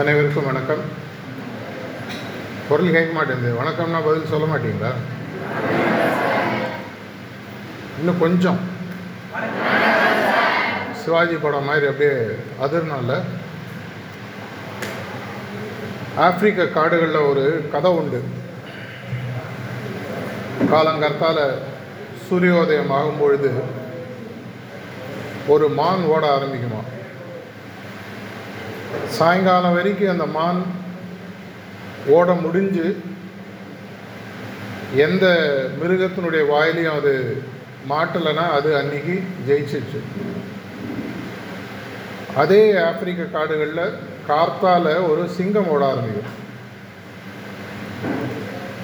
அனைவருக்கும் வணக்கம். குரல் கேட்க மாட்டேங்குது. வணக்கம்னா பதில் சொல்ல மாட்டீங்களா? இன்னும் கொஞ்சம். சிவாஜி படம் மாதிரி அப்படியே அதிர்னால ஆப்பிரிக்க காடுகளில் ஒரு கதை உண்டு. காலங்கர்த்தால சூரியோதயம் ஆகும் பொழுது ஒரு மான் ஓட ஆரம்பிக்குமா சாயங்காலம் வரைக்கும் அந்த மான் ஓட முடிஞ்சு எந்த மிருகத்தினுடைய வாயிலையும் அது மாட்டலைன்னா அது அன்னைக்கு ஜெயிச்சிச்சு அதே ஆப்பிரிக்க காடுகளில் கார்த்தால ஒரு சிங்கம் ஓட ஆரம்பிக்கும்.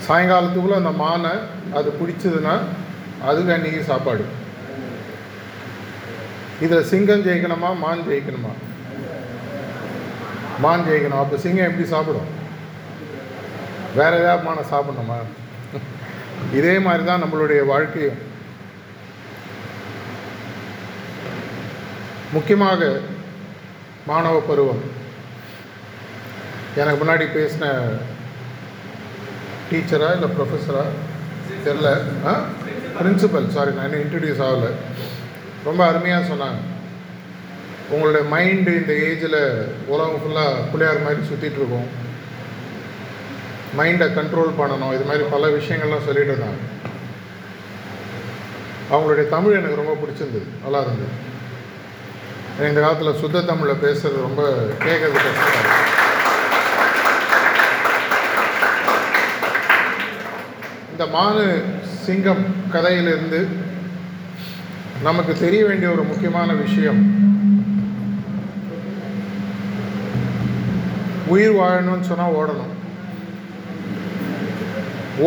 சாயங்காலத்துக்குள்ளே அந்த மானை அது பிடிச்சதுன்னா அதுக்கு அன்னைக்கு சாப்பாடு. இதில் சிங்கம் ஜெயிக்கணுமா மான் ஜெயிக்கணுமா? மான் ஜெயிக்கணும் அப்போ சிங்கம் எப்படி சாப்பிடும்? வேற ஏதாவது மானை சாப்பிடணுமா? இதே மாதிரி தான் நம்மளுடைய வாழ்க்கையும். முக்கியமாக மாணவ பருவம். எனக்கு முன்னாடி பேசின டீச்சரா இல்லை ப்ரொஃபஸரா தெரில ஆ? பிரின்சிபல் சாரி நான் இன்னும் இன்ட்ரடியூஸ் ஆகலை. ரொம்ப அருமையாக சொன்னாங்க. உங்களுடைய மைண்டு இந்த ஏஜில் உலகம் ஃபுல்லாக பிள்ளையார் மாதிரி சுற்றிட்டு இருக்கும். மைண்டை கண்ட்ரோல் பண்ணணும். இது மாதிரி பல விஷயங்கள்லாம் சொல்லிட்டு இருந்தாங்க. அவங்களுடைய தமிழ் எனக்கு ரொம்ப பிடிச்சிருந்தது. நல்லா இருந்தது. இந்த காலத்தில் சுத்த தமிழில் பேசுறது ரொம்ப கேட்கறது கஷ்டமாக இந்த மானு சிங்கம் கதையிலிருந்து நமக்கு தெரிய வேண்டிய ஒரு முக்கியமான விஷயம் உயிர் வாழணும்னு சொன்னால் ஓடணும்.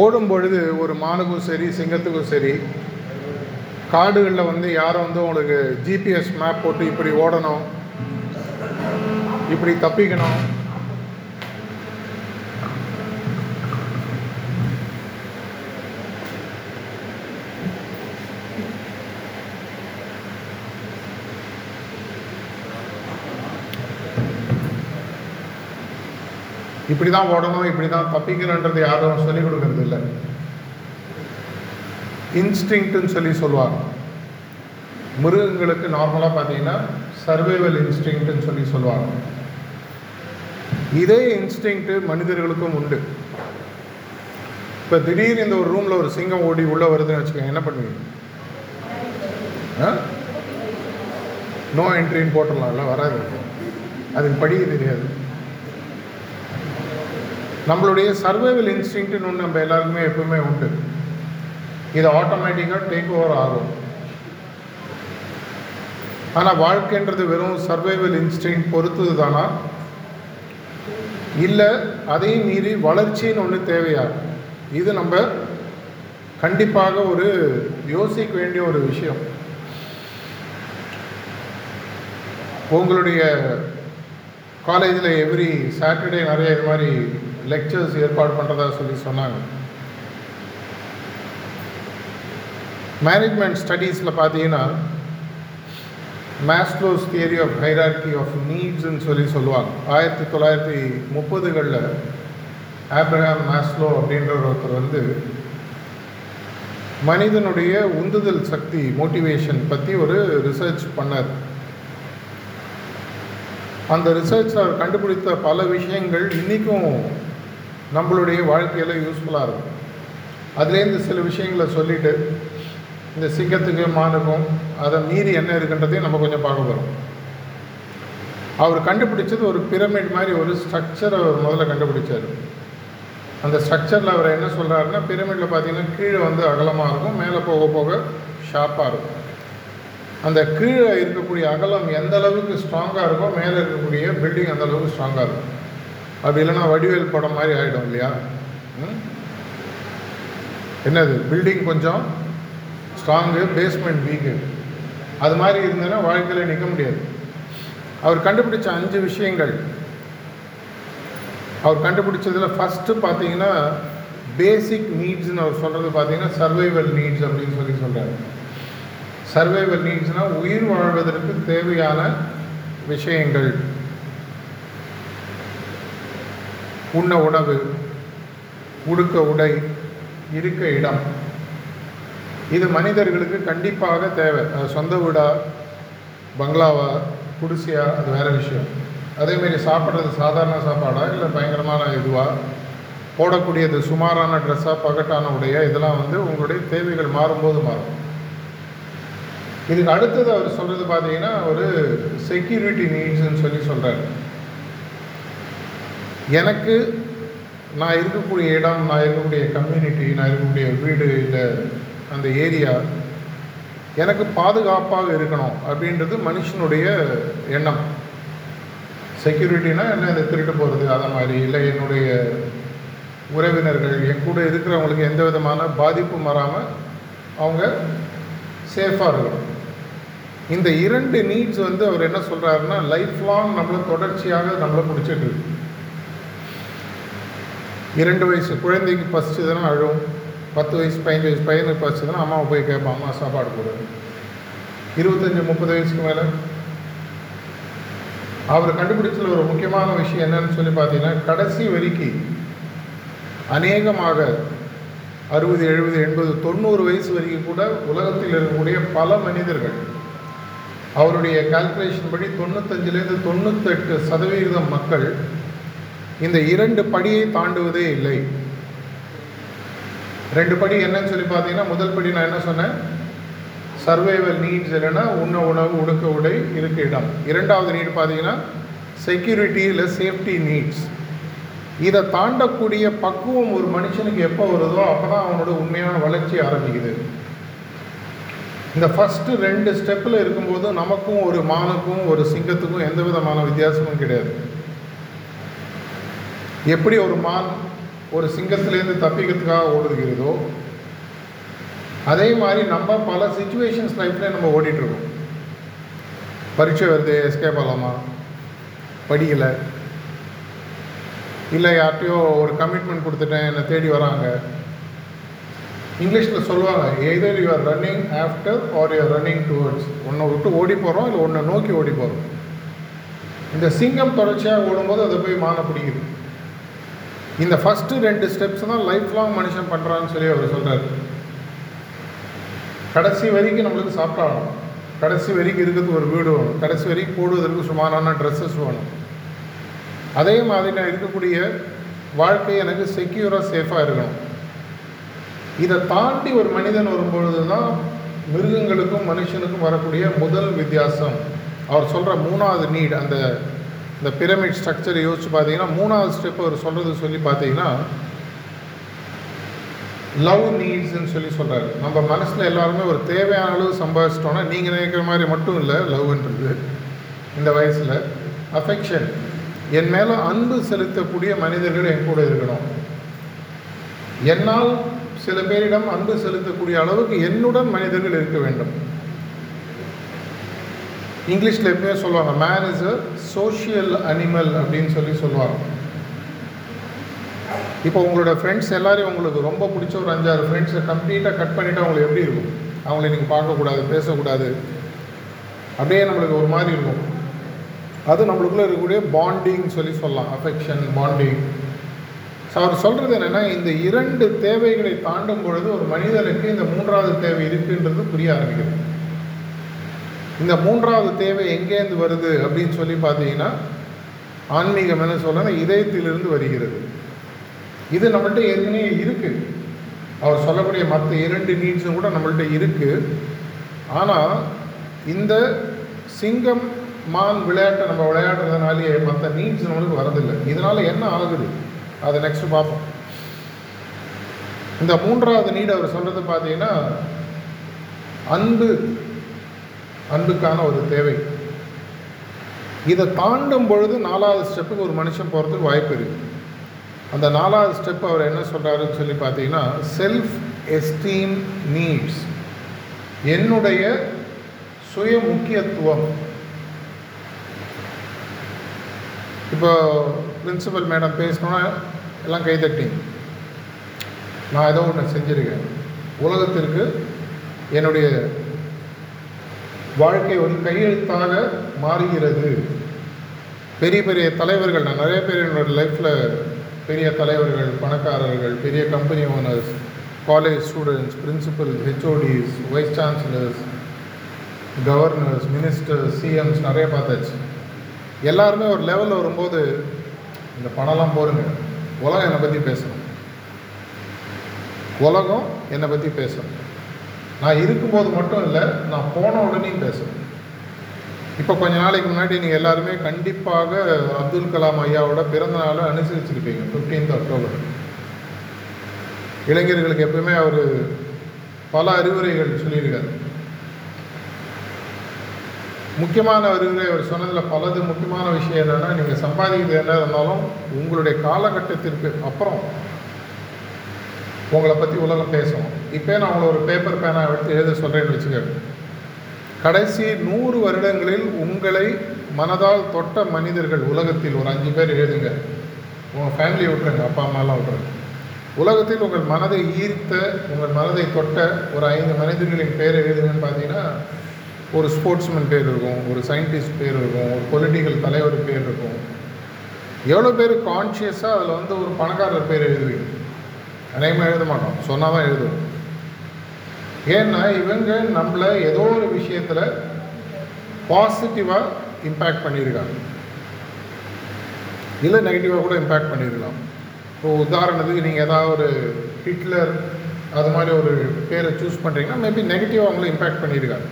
ஓடும் பொழுது ஒரு மானுக்கும் சரி சிங்கத்துக்கும் சரி காடுகளில் வந்து யாரும் வந்து உங்களுக்கு ஜிபிஎஸ் மேப் போட்டு இப்படி ஓடணும் இப்படி தப்பிக்கணும் இப்படி தான் ஓடணும் இப்படி தான் தப்பிக்கணுன்றது யாரும் சொல்லிக் கொடுக்கறது இல்லை இன்ஸ்டிங்க்ட்னு சொல்லி சொல்லுவாங்க. மிருகங்களுக்கு நார்மலாக பார்த்தீங்கன்னா சர்வைவல் இன்ஸ்டிங்க்ட்னு சொல்லி சொல்லுவாங்க. இதே இன்ஸ்டிங்க்ட்டு மனிதர்களுக்கும் உண்டு. இப்போ திடீர்னு இந்த ஒரு ரூமில் ஒரு சிங்கம் ஓடி உள்ளே வருதுன்னு வச்சுக்கோங்க என்ன பண்ணுவீங்க? நோ என்ட்ரின்னு போட்டுடலாம்ல வராது. அதுக்கு படிக்க தெரியாது. நம்மளுடைய சர்வைவல் இன்ஸ்டிங்க்ட்னு ஒன்று நம்ம எல்லாருக்குமே எப்பவுமே உண்டு. இது ஆட்டோமேட்டிக்காக டேக் ஓவர் ஆகும். ஆனால் வாழ்க்கைன்றது வெறும் சர்வைவல் இன்ஸ்டிங் பொறுத்தது தானா இல்லை அதையும் மீறி வளர்ச்சின்னு ஒன்று தேவையா? இது நம்ம கண்டிப்பாக ஒரு யோசிக்க வேண்டிய ஒரு விஷயம். உங்களுடைய காலேஜில் எவ்ரி சாட்டர்டே நிறைய இது மாதிரி லெக்சர்ஸ் ஏற்பாடு பண்ணுறதா சொல்லி சொன்னாங்க. மேனேஜ்மெண்ட் ஸ்டடீஸில் பார்த்தீங்கன்னா Maslow's theory of hierarchy of நீட்ஸ்ன்னு சொல்லி சொல்லுவாங்க. ஆயிரத்தி தொள்ளாயிரத்தி முப்பதுகளில் ஆப்ரஹாம் மேஸ்லோ அப்படின்ற ஒருத்தர் வந்து மனிதனுடைய உந்துதல் சக்தி மோட்டிவேஷன் பற்றி ஒரு ரிசர்ச் பண்ணார். அந்த ரிசர்ச்சில் அவர் கண்டுபிடித்த பல விஷயங்கள் இன்றைக்கும் நம்மளுடைய வாழ்க்கையில் யூஸ்ஃபுல்லாக இருக்கும். அதுலேருந்து சில விஷயங்களை சொல்லிவிட்டு இந்த சிங்கத்துக்கு மானுக்கும் அதை மீறி என்ன இருக்குன்றதையும் நம்ம கொஞ்சம் பார்க்க போகிறோம் அவர் கண்டுபிடிச்சது ஒரு பிரமிட் மாதிரி ஒரு ஸ்ட்ரக்சர் அவர் முதல்ல கண்டுபிடிச்சார். அந்த ஸ்ட்ரக்சரில் அவர் என்ன சொல்கிறாருன்னா பிரமிடில் பார்த்தீங்கன்னா கீழே வந்து அகலமாக இருக்கும் மேலே போக போக ஷார்ப்பாக இருக்கும். அந்த கீழே இருக்கக்கூடிய அகலம் எந்த அளவுக்கு ஸ்ட்ராங்காக இருக்கோ மேலே இருக்கக்கூடிய பில்டிங் அந்த அளவுக்கு ஸ்ட்ராங்காக இருக்கும். அப்படி இல்லைன்னா வடிவேல் படம் மாதிரி ஆகிடும் இல்லையா? ம்? என்னது? பில்டிங் கொஞ்சம் ஸ்ட்ராங்கு பேஸ்மெண்ட் வீக்கு அது மாதிரி இருந்ததுன்னா வாழ்க்கையில் நிற்க முடியாது. அவர் கண்டுபிடிச்ச அஞ்சு விஷயங்கள். அவர் கண்டுபிடிச்சதில் ஃபஸ்ட்டு பார்த்தீங்கன்னா பேசிக் நீட்ஸ்னு அவர் சொல்கிறது பார்த்தீங்கன்னா சர்வைவல் நீட்ஸ் அப்படின்னு சொல்லி சொல்கிறார் சர்வைவல் நீட்ஸ்னால் உயிர் வாழ்வதற்கு தேவையான விஷயங்கள். உண்ண உணவு உடுக்க உடை இருக்க இடம். இது மனிதர்களுக்கு கண்டிப்பாக தேவை. சொந்த வீடா பங்களாவா குடிசையா அது வேறு விஷயம். அதேமாரி சாப்பிட்றது சாதாரண சாப்பாடா இல்லை பயங்கரமான இதுவாக போடக்கூடியது சுமாரான ட்ரெஸ்ஸாக பகட்டான உடையா? இதெல்லாம் வந்து உங்களுடைய தேவைகள் மாறும்போது மாறும். இதுக்கு அடுத்தது அவர் சொல்கிறது பார்த்தீங்கன்னா ஒரு செக்யூரிட்டி நீட்ஸ்ன்னு சொல்லி சொல்கிறார் எனக்கு நான் இருக்கக்கூடிய இடம் நான் இருக்கக்கூடிய கம்யூனிட்டி நான் இருக்கக்கூடிய வீடு இல்லை அந்த ஏரியா எனக்கு பாதுகாப்பாக இருக்கணும் அப்படின்றது மனுஷனுடைய எண்ணம். செக்யூரிட்டினா என்ன? இந்த திருட்டு போகிறது அதை மாதிரி. இல்லை என்னுடைய உறவினர்கள் என் கூட இருக்கிறவங்களுக்கு எந்த விதமான பாதிப்பும் வராமல் அவங்க சேஃபாக இருக்கணும். இந்த இரண்டு நீட்ஸ் வந்து அவர் என்ன சொல்கிறாருன்னா லைஃப் லாங் நம்மளை தொடர்ச்சியாக நம்மளை பிடிச்சிட்டு இருக்கு. இரண்டு வயசு குழந்தைக்கு பசிச்சதுன்னா அழும் பத்து வயசு பதினஞ்சு வயசு பையனுக்கு பசிச்சதுன்னா அம்மாவை போய் கேட்பான் அம்மா சாப்பாடு கொடு. இருபத்தஞ்சி முப்பது வயசுக்கு மேலே. அவர் கண்டுபிடிச்சதில் ஒரு முக்கியமான விஷயம் என்னன்னு சொல்லி பார்த்தீங்கன்னா கடைசி வரைக்கும் அநேகமாக அறுபது எழுபது எண்பது தொண்ணூறு வயசு வரைக்கும் கூட உலகத்தில் இருக்கக்கூடிய பல மனிதர்கள் அவருடைய கால்குலேஷன் படி தொண்ணூத்தஞ்சிலேருந்து தொண்ணூத்தெட்டு சதவீதம் மக்கள் இந்த இரண்டு படியை தாண்டுவதே இல்லை. ரெண்டு படி என்னன்னு சொல்லி பார்த்தீங்கன்னா முதல் படி நான் என்ன சொன்னேன்? சர்வைவல் நீட்ஸ் என்னென்னா உண்ண உணவு உடுக்க உடை இருக்க இடம். இரண்டாவது நீட் பார்த்தீங்கன்னா செக்யூரிட்டி இல்லை சேஃப்டி நீட்ஸ் இதை தாண்டக்கூடிய பக்குவம் ஒரு மனுஷனுக்கு எப்போ வருதோ அப்போ தான் அவனோட உண்மையான வளர்ச்சி ஆரம்பிக்குது. இந்த ஃபஸ்ட்டு ரெண்டு ஸ்டெப்பில் இருக்கும்போது நமக்கும் ஒரு மானுக்கும் ஒரு சிங்கத்துக்கும் எந்த விதமான வித்தியாசமும் கிடையாது. எப்படி ஒரு மான் ஒரு சிங்கத்திலேருந்து தப்பிக்கிறதுக்காக ஓடுகிறதோ அதே மாதிரி நம்ம பல சுச்சுவேஷன்ஸ் லைஃப்பில் நம்ம ஓடிட்டுருக்கோம். பரீட்சை வருது எஸ்கேப் ஆகலாமா? படிக்கலை. இல்லை யார்கிட்டையோ ஒரு கமிட்மெண்ட் கொடுத்துட்டேன் என்னை தேடி வராங்க. இங்கிலீஷில் சொல்லுவாங்க either you are running after or you are running towards ஒன்றை விட்டு ஓடி போகிறோம் இல்லை ஒன்றை நோக்கி ஓடி போகிறோம் இந்த சிங்கம் தொடர்ச்சியாக ஓடும்போது அதை போய் மான பிடிக்குது. இந்த ஃபஸ்ட்டு ரெண்டு ஸ்டெப்ஸ் தான் லைஃப் லாங் மனுஷன் பண்ணுறான்னு சொல்லி அவர் சொல்கிறார் கடைசி வரைக்கும் நம்மளுக்கு சாப்பிட்டாகணும். கடைசி வரைக்கும் இருக்கிறதுக்கு ஒரு வீடு வேணும். கடைசி வரைக்கும் போடுவதற்கு சுமாரான ட்ரெஸ்ஸஸ் வேணும். அதே மாதிரி நான் இருக்கக்கூடிய வாழ்க்கை எனக்கு செக்யூராக சேஃபாக இருக்கணும். இதை தாண்டி ஒரு மனிதன் வரும்பொழுது தான் மிருகங்களுக்கும் மனுஷனுக்கும் வரக்கூடிய முதல் வித்தியாசம். அவர் சொல்கிற மூணாவது நீட் அந்த இந்த பிரமிட் ஸ்ட்ரக்சரை யோசிச்சு பார்த்தீங்கன்னா மூணாவது ஸ்டெப் அவர் சொல்கிறது சொல்லி பார்த்தீங்கன்னா லவ் நீட்ஸ்ன்னு சொல்லி சொல்கிறாரு நம்ம மனசில் எல்லாருமே ஒரு தேவையான அளவு சம்பாதிச்சிட்டோன்னா நீங்கள் நினைக்கிற மாதிரி மட்டும் இல்லை லவ்ன்றது இந்த வயசில் அஃபெக்ஷன் என் மேலே அன்பு செலுத்தக்கூடிய மனிதர்கள் என் கூட இருக்கணும். என்னால் சில பேரிடம் அன்பு செலுத்தக்கூடிய அளவுக்கு என்னுடன் மனிதர்கள் இருக்க வேண்டும். இங்கிலீஷில் எப்பயுமே சொல்லுவாங்க man is a social animal அப்படின்னு சொல்லி சொல்லுவாங்க. இப்போ உங்களோட ஃப்ரெண்ட்ஸ் எல்லாரையும் உங்களுக்கு ரொம்ப பிடிச்ச ஒரு அஞ்சாறு ஃப்ரெண்ட்ஸை கம்ப்ளீட்டாக கட் பண்ணிவிட்டு அவங்களுக்கு எப்படி இருக்கும்? அவங்கள நீங்கள் பார்க்கக்கூடாது பேசக்கூடாது. அப்படியே நம்மளுக்கு ஒரு மாதிரி இருக்கும். அது நம்மளுக்குள்ளே இருக்கக்கூடிய பாண்டிங் சொல்லி சொல்லலாம். அஃபெக்ஷன் பாண்டிங் ஸோ அவர் சொல்கிறது என்னென்னா இந்த இரண்டு தேவைகளை தாண்டும் பொழுது ஒரு மனிதனுக்கு இந்த மூன்றாவது தேவை இருக்குன்றது புரிய ஆரம்பிக்கிறது இந்த மூன்றாவது தேவை எங்கேருந்து வருது அப்படின்னு சொல்லி பார்த்தீங்கன்னா ஆன்மீகம் என்ன சொல்லணும் இதயத்திலிருந்து வருகிறது. இது நம்மள்கிட்ட ஏற்கனவே இருக்குது அவர் சொல்லக்கூடிய மற்ற இரண்டு நீட்ஸும் கூட நம்மள்கிட்ட இருக்குது ஆனால் இந்த சிங்கம் மான் விளையாட்டை நம்ம விளையாடுறதுனாலேயே மற்ற நீட்ஸ் நம்மளுக்கு வரதில்லை இதனால் என்ன ஆகுது? அதை நெக்ஸ்ட் பார்ப்போம். இந்த மூன்றாவது நீடு அவர் சொல்கிறது பார்த்தீங்கன்னா அன்பு அன்புக்கான ஒரு தேவை. இதை தாண்டும் பொழுது நாலாவது ஸ்டெப்புக்கு ஒரு மனுஷன் போகிறதுக்கு வாய்ப்பு இருக்குது அந்த நாலாவது ஸ்டெப் அவர் என்ன சொல்கிறாருன்னு சொல்லி பார்த்தீங்கன்னா செல்ஃப் எஸ்டீம் நீட்ஸ் என்னுடைய சுய முக்கியத்துவம். இப்போ பிரின்சிபல் மேடம் பேசணுன்னா எல்லாம் கைதட்டிங்க நான் ஏதோ ஒன்று செஞ்சுருக்கேன். உலகத்திற்கு என்னுடைய வாழ்க்கை ஒரு கையெழுத்தாக மாறுகிறது. பெரிய பெரிய தலைவர்கள் நான் நிறைய பேர் என்னோட லைஃப்பில் பெரிய தலைவர்கள் பணக்காரர்கள் பெரிய company owners college students principal HODs vice chancellors governors ministers CMs நிறைய பார்த்தாச்சு. எல்லாருமே ஒரு லெவலில் வரும்போது இந்த பணம்லாம் போருங்க உலகம் என்னை பற்றி பேசணும். உலகம் என்னை பற்றி பேசணும். நான் இருக்கும்போது மட்டும் இல்லை நான் போன உடனேயும் பேசுகிறேன் இப்போ கொஞ்ச நாளைக்கு முன்னாடி நீங்கள் எல்லாருமே கண்டிப்பாக அப்துல் கலாம் ஐயாவோட பிறந்த நாளை அனுசரிச்சிருப்பீங்க ஃபிஃப்டீன்த் அக்டோபர் இளைஞர்களுக்கு எப்பவுமே அவர் பல அறிவுரைகள் சொல்லியிருக்காரு. முக்கியமான அறிவுரை அவர் சொன்னதில் பலது முக்கியமான விஷயம் என்னென்னா நீங்கள் சம்பாதிக்கிறது என்ன இருந்தாலும் உங்களுடைய காலகட்டத்திற்கு அப்புறம் உங்களை பற்றி உலகம் பேசும் இப்போ நான் உங்களை ஒரு பேப்பர் பேனா எடுத்து எழுத சொல்கிறேன்னு வச்சுக்கோங்க. கடைசி நூறு வருடங்களில் உங்களை மனதால் தொட்ட மனிதர்கள் உலகத்தில் ஒரு அஞ்சு பேர் எழுதுங்க. உங்கள் ஃபேமிலியை விட்டுருங்க அப்பா அம்மாலாம் விட்டுருங்க. உலகத்தில் உங்கள் மனதை ஈர்த்த உங்கள் மனதை தொட்ட ஒரு ஐந்து மனிதர்களின் பேர் எழுதுங்கன்னு பார்த்தீங்கன்னா ஒரு ஸ்போர்ட்ஸ்மேன் பேர் இருக்கும் ஒரு சயின்டிஸ்ட் பேர் இருக்கும் ஒரு பொலிட்டிக்கல் தலைவர் பேர் இருக்கும். எவ்வளோ பேர் கான்ஷியஸாக அதில் வந்து ஒரு பணக்காரர் பேர் எழுதுவீங்க. அநேகமாக எழுத மாட்டோம். சொன்னால் தான் எழுதுவோம். ஏன்னா இவங்க நம்மளை ஏதோ ஒரு விஷயத்தில் பாசிட்டிவாக இம்பேக்ட் பண்ணியிருக்காங்க. இல்லை நெகட்டிவாக கூட இம்பேக்ட் பண்ணியிருக்கலாம். இப்போ உதாரணத்துக்கு நீங்கள் ஏதாவது ஒரு ஹிட்லர் அது மாதிரி ஒரு பேரை சூஸ் பண்ணுறீங்கன்னா மேபி நெகட்டிவாக அவங்கள இம்பேக்ட் பண்ணியிருக்காங்க.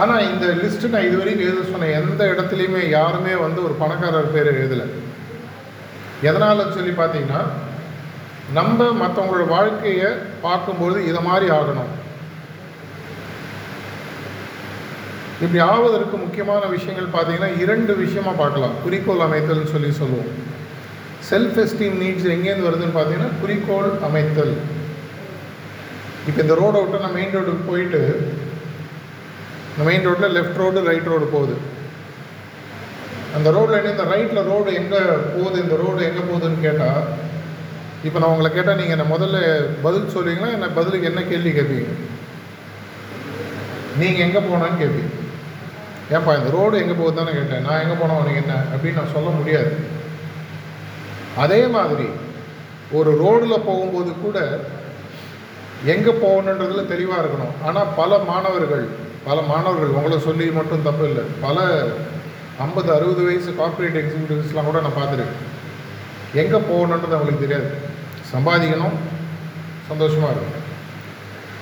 ஆனால் இந்த லிஸ்ட்டு நான் இது வரைக்கும் எழுத சொன்னேன் எந்த இடத்துலையுமே யாருமே வந்து ஒரு பணக்காரர் பேர் எழுதலை. எதனால் சொல்லி பார்த்தீங்கன்னா நம்ம மற்றவங்களோட வாழ்க்கையை பார்க்கும்பொழுது இதை மாதிரி ஆகணும். இப்படி ஆவதற்கு முக்கியமான விஷயங்கள் பார்த்தீங்கன்னா இரண்டு விஷயமாக பார்க்கலாம். குறிக்கோள் அமைத்தல்னு சொல்லி சொல்லுவோம். செல்ஃப் எஸ்டீம் நீட்ஸ் எங்கேருந்து வருதுன்னு பார்த்தீங்கன்னா குறிக்கோள் அமைத்தல். இப்போ இந்த ரோடை விட்டு நான் மெயின் ரோடுக்கு போயிட்டு இந்த மெயின் ரோட்டில் லெஃப்ட் ரோடு ரைட் ரோடு போகுது. அந்த ரோட்டில் இந்த ரைட்டில் ரோடு எங்கே போகுது இந்த ரோடு எங்கே போகுதுன்னு கேட்டால் இப்போ நான் உங்களை கேட்டால் நீங்கள் என்ன முதல்ல பதில் சொல்லுவீங்களா? என்ன பதிலுக்கு என்ன கேள்வி கேட்பீங்க? நீங்கள் எங்கே போனான்னு கேட்பீங்க. ஏன்ப்பா இந்த ரோடு எங்கே போகுது தானே கேட்டேன். நான் எங்கே போனோம் உனக்கு என்ன? அப்படின்னு நான் சொல்ல முடியாது. அதே மாதிரி ஒரு ரோடில் போகும்போது கூட எங்கே போகணுன்றதுல தெளிவாக இருக்கணும். ஆனால் பல மாணவர்கள் பல மாணவர்கள் உங்களை சொல்லி மட்டும் தப்பு இல்லை. பல ஐம்பது அறுபது வயசு கார்ப்பரேட் எக்ஸிக்யூட்டிவ்ஸ்லாம் கூட நான் பார்த்துருக்கேன். எங்கே போகணுன்றது அவங்களுக்கு தெரியாது. சம்பாதிக்கணும். சந்தோஷமாக இருக்கும்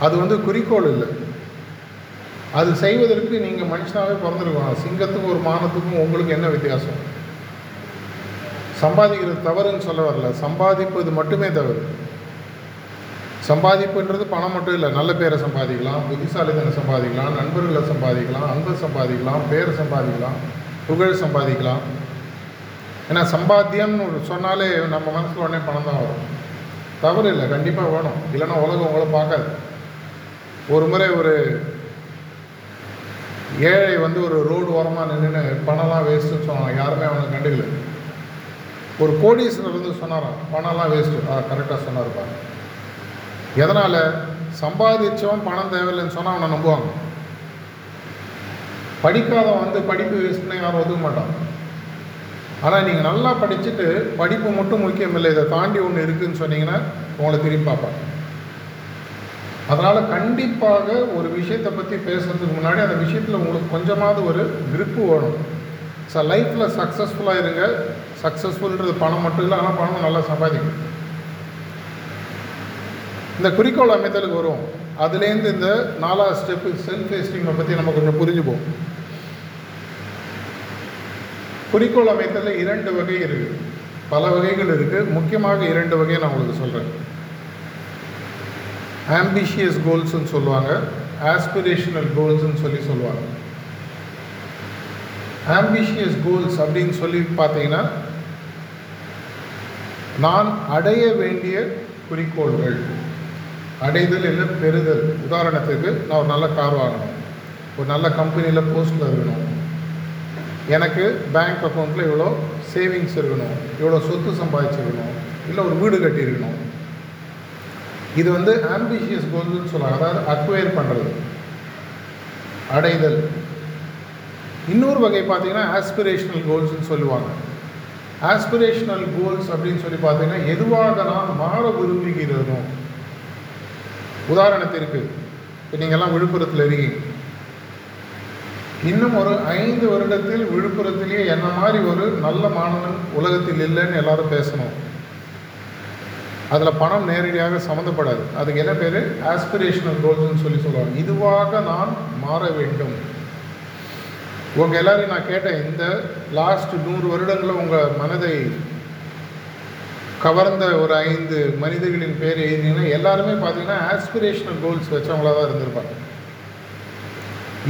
அது வந்து குறிக்கோள் இல்லை. அது செய்வதற்கு நீங்கள் மனுஷனாகவே பிறந்திருக்கணும். சிங்கத்துக்கும் ஒரு மானத்துக்கும் உங்களுக்கு என்ன வித்தியாசம்? சம்பாதிக்கிறது தவறுன்னு சொல்ல வரல. சம்பாதிப்பது மட்டுமே தவறு. சம்பாதிப்புன்றது பணம் மட்டும் இல்லை. நல்ல பேரை சம்பாதிக்கலாம். புத்திசாலித்தனை சம்பாதிக்கலாம். நண்பர்களை சம்பாதிக்கலாம். அன்பை சம்பாதிக்கலாம். பேரை சம்பாதிக்கலாம். புகழ் சம்பாதிக்கலாம். ஏன்னா சம்பாத்தியம்னு சொன்னாலே நம்ம மனசில் உடனே பணம் தான் வரும். தவறு இல்லை கண்டிப்பாக வேணும். இல்லைன்னா உலகம் உங்களை பார்க்காது. ஒரு முறை ஒரு ஏழை வந்து ஒரு ரோடு ஓரமாக நின்று பணம்லாம் வேஸ்ட்டுன்னு சொன்னான் யாருமே அவனை கண்டுக்கல. ஒரு கோடீஸ்வரர் வந்து சொன்னாராம் பணம்லாம் வேஸ்ட்டு ஆ கரெக்டாக சொன்னார் பாரு. எதனால்? சம்பாதிச்சவன் பணம் தேவையில்லைன்னு சொன்னால் அவனை நம்புவாங்க. படிக்காதவன் வந்து படிப்பு வேஸ்ட்னு யாரும் ஒதுக்க மாட்டான். ஆனால் நீங்கள் நல்லா படிச்சுட்டு படிப்பு மட்டும் முக்கியம் இல்லை இதை தாண்டி ஒன்று இருக்குதுன்னு சொன்னீங்கன்னா உங்களை திரும்பி பார்ப்பாங்க. அதனால் கண்டிப்பாக ஒரு விஷயத்தை பற்றி பேசுகிறதுக்கு முன்னாடி அந்த விஷயத்தில் உங்களுக்கு கொஞ்சமாவது ஒரு விருப்பு வேணும். ஸோ லைஃப்பில் சக்ஸஸ்ஃபுல்லாக இருங்க. சக்ஸஸ்ஃபுல்ன்றது பணம் மட்டும் இல்லை ஆனால் பணம் நல்லா சம்பாதிக்கும் இந்த குறிக்கோள் அமைத்தலுக்கு வரும் அதுலேருந்து இந்த நாலாவது ஸ்டெப்பு செல்ஃப் எஸ்டீமை பற்றி நம்ம கொஞ்சம் புரிஞ்சுப்போம். குறிக்கோள் அமைத்ததில் இரண்டு வகை இருக்குது பல வகைகள் இருக்குது முக்கியமாக இரண்டு வகையை நான் உங்களுக்கு சொல்கிறேன் ஆம்பிஷியஸ் கோல்ஸ்ன்னு சொல்லுவாங்க. ஆஸ்பிரேஷனல் கோல்ஸ்ன்னு சொல்லி சொல்லுவாங்க. ஆம்பிஷியஸ் கோல்ஸ் அப்படின்னு சொல்லி பார்த்தீங்கன்னா நான் அடைய வேண்டிய குறிக்கோள்கள். அடைதல் இல்லை பெறுதல். உதாரணத்துக்கு நான் ஒரு நல்ல கார் வாங்கணும். ஒரு நல்ல கம்பெனியில் போஸ்ட்டில் இருக்கணும். எனக்கு பேங்க் அக்கௌண்ட்டில் இவ்வளோ சேவிங்ஸ் இருக்கணும் இவ்வளோ சொத்து சம்பாதிச்சிருக்கணும் இல்லை ஒரு வீடு கட்டியிருக்கணும். இது வந்து ஆம்பிஷியஸ் கோல்ஸ்னு சொல்லுவாங்க அதாவது அக்வயர் பண்ணுறது அடைதல். இன்னொரு வகை பார்த்தீங்கன்னா ஆஸ்பிரேஷனல் கோல்ஸ்னு சொல்லுவாங்க. ஆஸ்பிரேஷனல் கோல்ஸ் அப்படின்னு சொல்லி பார்த்தீங்கன்னா எதுவாக நான் மாற விரும்புகிறதும் உதாரணத்திற்கு இப்போ நீங்கள்லாம் விழுப்புரத்தில் இருக்கீங்க. இன்னும் ஒரு ஐந்து வருடத்தில் விழுப்புரத்திலேயே என்ன மாதிரி ஒரு நல்ல மாணவன் உலகத்தில் இல்லைன்னு எல்லாரும் பேசணும். அதில் பணம் நேரடியாக சம்மந்தப்படாது. அதுக்கு என்ன பேர்? ஆஸ்பிரேஷனல் கோல்ஸ்னு சொல்லி சொல்லுவாங்க. இதுவாக நான் மாற வேண்டும். உங்கள் எல்லாரையும் நான் கேட்டேன் இந்த லாஸ்ட் நூறு வருடங்களில் உங்கள் மனதை கவர்ந்த ஒரு ஐந்து மனிதர்களின் பேர் எழுதினீங்கன்னா எல்லாருமே பார்த்தீங்கன்னா ஆஸ்பிரேஷனல் கோல்ஸ் வச்சவங்களாக தான் இருந்திருப்பாங்க.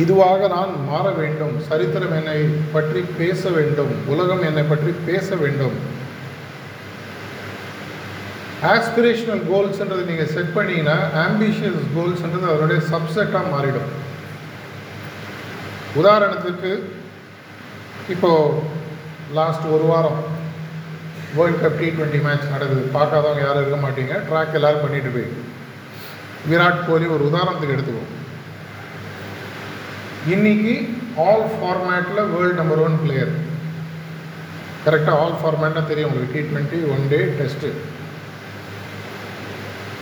இதுவாக நான் மாற வேண்டும். சரித்திரம் என்னை பற்றி பேச வேண்டும். உலகம் என்னை பற்றி பேச வேண்டும். ஆஸ்பிரேஷனல் கோல்ஸ்ன்றது நீங்கள் செட் பண்ணீங்கன்னா ஆம்பிஷியஸ் கோல்ஸ்ன்றது அதனுடைய சப்செட்டாக மாறிடும். உதாரணத்துக்கு இப்போது லாஸ்ட் ஒரு வாரம் world cup T twenty match நடக்குது. பார்க்காதவங்க யாரும் இருக்க மாட்டீங்க. ட்ராக் எல்லோரும் பண்ணிட்டு போய். விராட் கோலி ஒரு உதாரணத்துக்கு எடுத்துக்குவோம். இன்னைக்கு ஆல் ஃபார்மேட்டில் வேர்ல்டு நம்பர் ஒன் பிளேயர் கரெக்டாக ஆல் ஃபார்மேட்னா தெரியும் உங்களுக்கு. T twenty one day test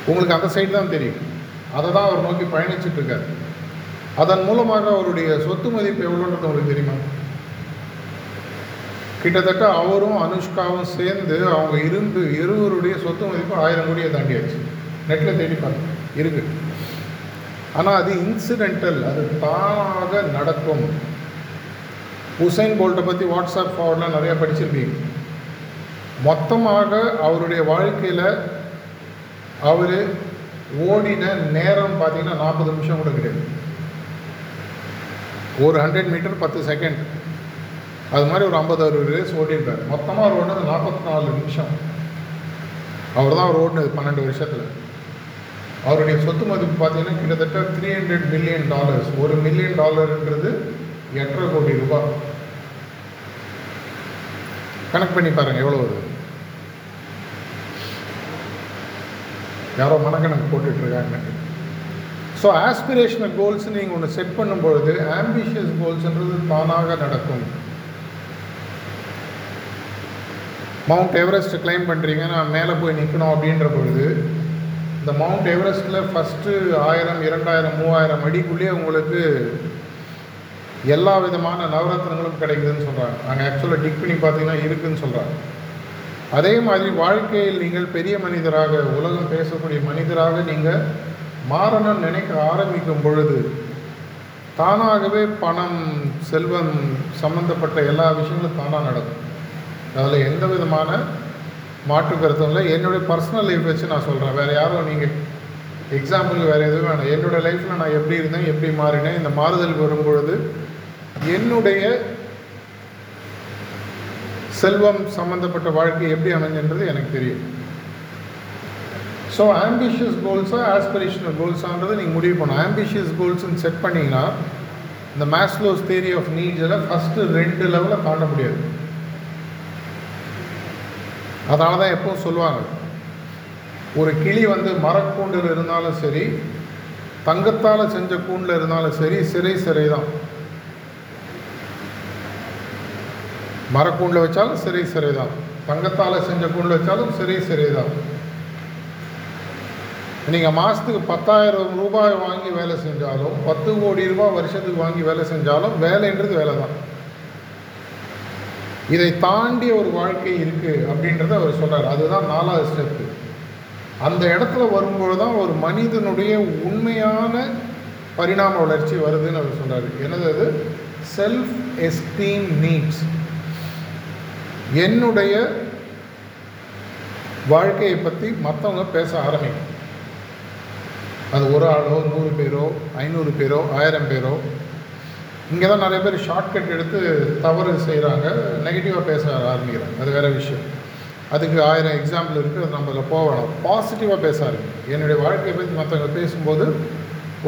உங்களுக்கு அந்த சைடு தான் தெரியும். அதை தான் அவர் நோக்கி பயணிச்சுட்டு அதன் மூலமாக அவருடைய சொத்து மதிப்பு எவ்வளோன்றது உங்களுக்கு தெரியுமா? கிட்டத்தட்ட அவரும் அனுஷ்காவும் சேர்ந்து அவங்க இருந்து இருவருடைய சொத்து மதிப்பு ஆயிரம் கோடியை தாண்டியாச்சு. நெட்டில் தேடி பாருங்க. இருக்குது ஆனால் அது இன்சிடென்டல் அது தானாக நடக்கும். உசைன் போல்ட்டை பற்றி வாட்ஸ்அப் ஃபார்வர்ட்லாம் நிறையா படிச்சிருப்பீங்க. மொத்தமாக அவருடைய வாழ்க்கையில் அவர் ஓடின நேரம் பார்த்தீங்கன்னா நாற்பது நிமிஷம் கூட கிடையாது. ஒரு ஹண்ட்ரட் மீட்டர் பத்து செகண்ட் அது மாதிரி ஒரு ஐம்பது அறுபது ரேஸ் ஓடிருக்கார் மொத்தமாக அவர் ஓடினது நாற்பத்தி நாலு நிமிஷம். அவர் தான் அவர் ஓடினது பன்னெண்டு வருஷத்தில். அவருடைய சொத்து மதிப்பு பார்த்தீங்கன்னா கிட்டத்தட்ட த்ரீ ஹண்ட்ரட் மில்லியன் டாலர்ஸ் ஒரு மில்லியன் டாலருன்றது எட்டரை கோடி ரூபாய். கனெக்ட் பண்ணி பாருங்கள் எவ்வளோ வருது? யாரோ மனக்கணக்கு போட்டுட்ருக்காங்க. ஸோ ஆஸ்பிரேஷனல் கோல்ஸ் நீங்கள் ஒன்று செட் பண்ணும்பொழுது ஆம்பிஷியஸ் கோல்ஸ்ன்றது தானாக நடக்கும். மவுண்ட் எவரெஸ்ட் கிளைம் பண்ணுறீங்க நான் மேலே போய் நிற்கணும் அப்படின்ற பொழுது இந்த மவுண்ட் எவரெஸ்ட்டில் ஃபஸ்ட்டு ஆயிரம் இரண்டாயிரம் மூவாயிரம் அடிக்குள்ளேயே உங்களுக்கு எல்லா விதமான நவரத்னங்களும் கிடைக்குதுன்னு சொல்கிறாங்க நாங்கள் ஆக்சுவலாக டிக் பண்ணி பார்த்தீங்கன்னா இருக்குதுன்னு சொல்கிறாங்க அதே மாதிரி வாழ்க்கையில் நீங்கள் பெரிய மனிதராக உலகம் பேசக்கூடிய மனிதராக நீங்கள் மாறணும்னு நினைக்க ஆரம்பிக்கும் பொழுது தானாகவே பணம் செல்வம் சம்மந்தப்பட்ட எல்லா விஷயங்களும் தானாக நடக்கும். அதில் எந்த விதமான மாற்று கருத்தும் இல்லை. என்னுடைய பர்சனல் லைஃப் வச்சு நான் சொல்கிறேன் வேறு யாரும் நீங்கள் எக்ஸாம்பிள் வேறு எதுவும் வேணாம். என்னுடைய லைஃப்பில் நான் எப்படி இருந்தேன் எப்படி மாறினேன் இந்த மாறுதல் வரும்பொழுது என்னுடைய செல்வம் சம்மந்தப்பட்ட வாழ்க்கை எப்படி அமைஞ்சுன்றது எனக்கு தெரியும். ஸோ ஆம்பிஷியஸ் கோல்ஸாக ஆஸ்பிரேஷனல் கோல்ஸான்றது நீங்கள் முடிவு பண்ணணும். ஆம்பிஷியஸ் கோல்ஸ்ன்னு செட் பண்ணிங்கன்னா இந்த மேஸ்லோஸ் தேரி ஆஃப் நீட்ஸில் ஃபஸ்ட்டு ரெண்டு லெவலில் காண முடியாது. அதனால தான் எப்பவும் சொல்லுவாங்க ஒரு கிளி வந்து மரக்கூண்டில் இருந்தாலும் சரி தங்கத்தால் செஞ்ச கூண்டில் இருந்தாலும் சரி சிறை சிறை தான் மரக்கூண்டில் வச்சாலும் சிறை சிறை தான் தங்கத்தால் செஞ்ச கூண்டில் வச்சாலும் சிறை சிறை தான் நீங்கள் மாதத்துக்கு பத்தாயிரம் ரூபாய் வாங்கி வேலை செஞ்சாலும் பத்து கோடி ரூபாய் வருஷத்துக்கு வாங்கி வேலை செஞ்சாலும் வேலைன்றது வேலை தான் இதை தாண்டிய ஒரு வாழ்க்கை இருக்குது அப்படின்றத அவர் சொல்கிறார் அதுதான் நாலாவது ஸ்டெப்பு அந்த இடத்துல வரும்பொழுது தான் ஒரு மனிதனுடைய உண்மையான பரிணாம வளர்ச்சி வருதுன்னு அவர் சொல்கிறார் எனது அது? செல்ஃப் எஸ்டீம் நீட்ஸ் என்னுடைய வாழ்க்கையை பற்றி மற்றவங்க பேச ஆரம்பிக்கும். அது ஒரு ஆளோ நூறு பேரோ ஐநூறு பேரோ ஆயிரம் பேரோ இங்கே தான் நிறைய பேர் ஷார்ட்கட் எடுத்து தவறு செய்கிறாங்க நெகட்டிவாக பேச ஆரம்பிக்கிறாங்க. அது வேறு விஷயம். அதுக்கு ஆயிரம் எக்ஸாம்பிள் இருக்குது அது அதில் போகலாம் பாசிட்டிவாக பேச ஆரம்பிக்கும். என்னுடைய வாழ்க்கையை பற்றி மற்றவங்க பேசும்போது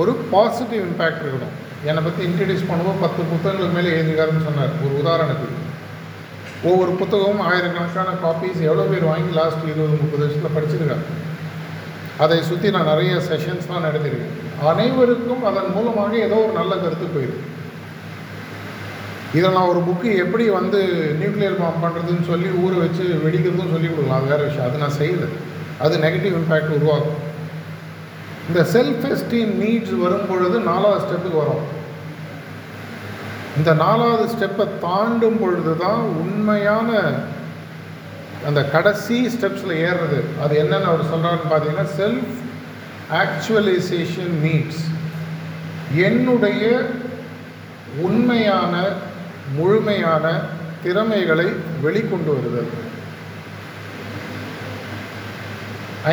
ஒரு பாசிட்டிவ் இம்பேக்ட் இருக்கணும். என்னை பற்றி இன்ட்ரடியூஸ் பண்ணுவோம் பத்து புத்தகங்களுக்கு மேலே எழுதிக்காருன்னு சொன்னார் ஒரு உதாரணத்துக்கு. ஒவ்வொரு புத்தகமும் ஆயிரக்கணக்கான காப்பீஸ் எவ்வளோ பேர் வாங்கி லாஸ்ட் இருபது முப்பது வருஷத்தில் படிச்சிருக்காங்க. அதை சுற்றி நான் நிறைய செஷன்ஸ்லாம் நடத்தியிருக்கேன். அனைவருக்கும் அதன் மூலமாக ஏதோ ஒரு நல்ல கருத்து போயிருக்கு. இதில் நான் ஒரு புக்கு எப்படி வந்து நியூக்ளியர் பாம் பண்ணுறதுன்னு சொல்லி ஊற வச்சு வெடிக்கிறதும் சொல்லி கொடுக்கலாம். அது வேறு விஷயம். அது நான் செய்யலை. அது நெகட்டிவ் இம்பேக்ட் உருவாக்கும். இந்த செல்ஃப் எஸ்டீம் நீட்ஸ் வரும் பொழுது நாலாவது ஸ்டெப்புக்கு வரும். இந்த நாலாவது ஸ்டெப்பை தாண்டும் பொழுது தான் உண்மையான அந்த கடைசி ஸ்டெப்ஸில் ஏறுறது. அது என்னென்னு அவர் சொல்கிறாருன்னு பார்த்தீங்கன்னா செல்ஃப் ஆக்சுவலைசேஷன் நீட்ஸ் என்னுடைய உண்மையான முழுமையான திறமைகளை வெளிக்கொண்டு வருதல்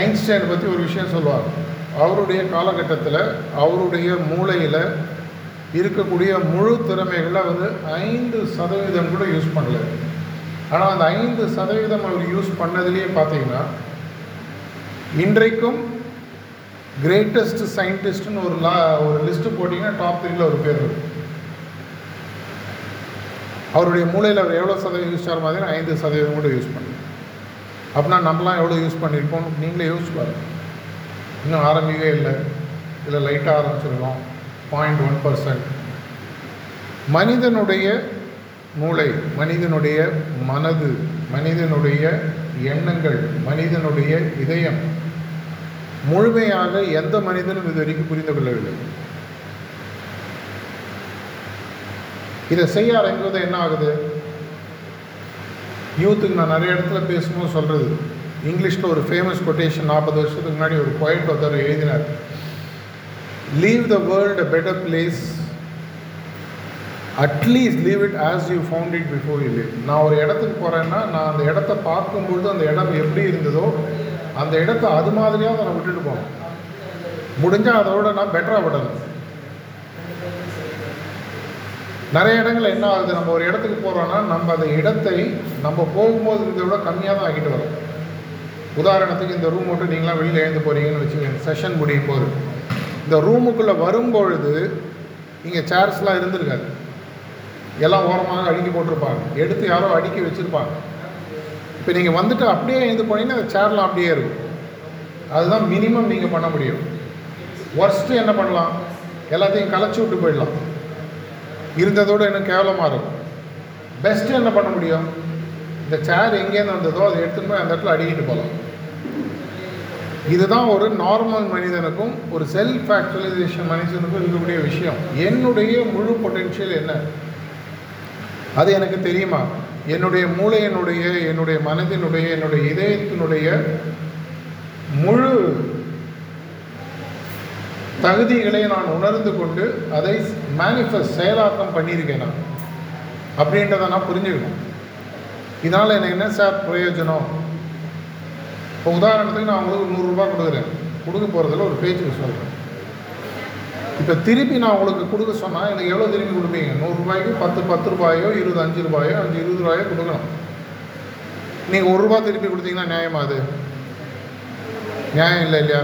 ஐன்ஸ்டைன் பற்றி ஒரு விஷயம் சொல்லுவார். அவருடைய காலகட்டத்தில் அவருடைய மூளையில் இருக்கக்கூடிய முழு திறமைகளை வந்து ஐந்து சதவீதம் கூட யூஸ் பண்ணல. ஆனால் அந்த ஐந்து சதவீதம் அவர் யூஸ் பண்ணதுலேயே பார்த்தீங்கன்னா இன்றைக்கும் கிரேட்டஸ்ட் சயின்டிஸ்ட்னு ஒரு லா ஒரு லிஸ்ட்டு போட்டிங்கன்னா டாப் த்ரீல ஒரு பேர் இருக்கும் அவருடைய மூளையில் அவர் எவ்வளோ சதவீதம் யூஸ் ஆகிற மாதிரி ஐந்து சதவீதம் கூட யூஸ் பண்ணல அப்படின்னா நம்மலாம் எவ்வளோ யூஸ் பண்ணியிருக்கோம் நீங்களே யோசிச்சு பாருங்க. இன்னும் ஆரம்பிக்கவே இல்லை. இல்லை லைட்டாக ஆரம்பிச்சிருக்கோம். பாயிண்ட் ஒன் பர்சன்ட் மனிதனுடைய மூளை மனிதனுடைய மனது மனிதனுடைய எண்ணங்கள் மனிதனுடைய இதயம் முழுமையாக எந்த மனிதனும் இது வரைக்கும் புரிந்து கொள்ளவில்லை. இதை செய்ய ஆரம்பிப்பது என்ன ஆகுது? யூத்துக்கு நான் நிறைய இடத்துல பேசும்போது சொல்கிறது இங்கிலீஷில் ஒரு ஃபேமஸ் கொட்டேஷன் நாற்பது வருஷத்துக்கு முன்னாடி ஒரு பாயிண்ட் ஒருத்தர் எழுதினார். Leave the world a better place at least leave it as you found it before you leave நான் ஒரு இடத்துக்கு போகிறேன்னா நான் அந்த இடத்த பார்க்கும்பொழுது அந்த இடம் எப்படி இருந்ததோ அந்த இடத்த அது மாதிரியாக நான் விட்டுட்டு போகணும் முடிஞ்சால் அதோட நான் பெட்டராக விடணும். நிறைய இடங்கள்ல என்ன ஆகுது? நம்ம ஒரு இடத்துக்கு போகிறோன்னா நம்ம அந்த இடத்தை நம்ம போகும்போது இதை விட கம்மியாக தான் ஆகிட்டு வரோம். உதாரணத்துக்கு இந்த ரூம் விட்டு நீங்களாம் வெளியில் எழுந்து போகிறீங்கன்னு வச்சுக்கோங்க. செஷன் முடிய போகுது. இந்த ரூமுக்குள்ளே வரும்பொழுது இங்கே சேர்ஸ்லாம் இருந்திருக்காது. எல்லாம் ஓரமாக அடுக்கி போட்டிருப்பாங்க. எடுத்து யாரோ அடுக்கி வச்சுருப்பாங்க. இப்போ நீங்கள் வந்துட்டு அப்படியே எழுந்து போனீங்கன்னா அந்த சேர்லாம் அப்படியே இருக்கும். அதுதான் மினிமம் நீங்கள் பண்ண முடியும். ஒர்ஸ்ட்டு என்ன பண்ணலாம்? எல்லாத்தையும் கலைச்சி விட்டு போயிடலாம். இருந்ததோட இன்னும் கேவலமாக இருக்கும். பெஸ்ட்டு என்ன பண்ண முடியும்? இந்த சேர் எங்கேருந்து வந்ததோ அதை எடுத்துன்னு போய் அந்த இடத்துல அடிக்கிட்டு போகலாம். இதுதான் ஒரு நார்மல் மனிதனுக்கும் ஒரு செல்ஃப் ஆக்சுவலைசேஷன் மனுஷனுக்கும் இருக்கக்கூடிய விஷயம். என்னுடைய முழு பொட்டென்ஷியல் என்ன? அது எனக்கு தெரியுமா? என்னுடைய மூளையினுடைய என்னுடைய மனதினுடைய என்னுடைய இதயத்தினுடைய முழு தகுதிகளை நான் உணர்ந்து கொண்டு அதை மேனிஃபெஸ்ட் செயலாக்கம் பண்ணியிருக்கேன் நான். அப்படின்றத நான் புரிஞ்சுக்கணும். இதனால் எனக்கு என்ன சார் பிரயோஜனம்? இப்போ உதாரணத்துக்கு நான் உங்களுக்கு நூறுரூபா கொடுக்குறேன். கொடுக்க போகிறதுல ஒரு பேச்சுக்கு சொல்கிறேன் இப்போ திருப்பி நான் உங்களுக்கு கொடுக்க சொன்னால் எனக்கு எவ்வளோ திருப்பி கொடுப்பீங்க? நூறுரூபாய்க்கு பத்து பத்து ரூபாயோ இருபது அஞ்சு ரூபாயோ அஞ்சு இருபது ரூபாயோ கொடுக்கணும் நீங்கள் ஒரு ரூபா திருப்பி கொடுத்தீங்கன்னா நியாயமா அது? நியாயம் இல்லை இல்லையா?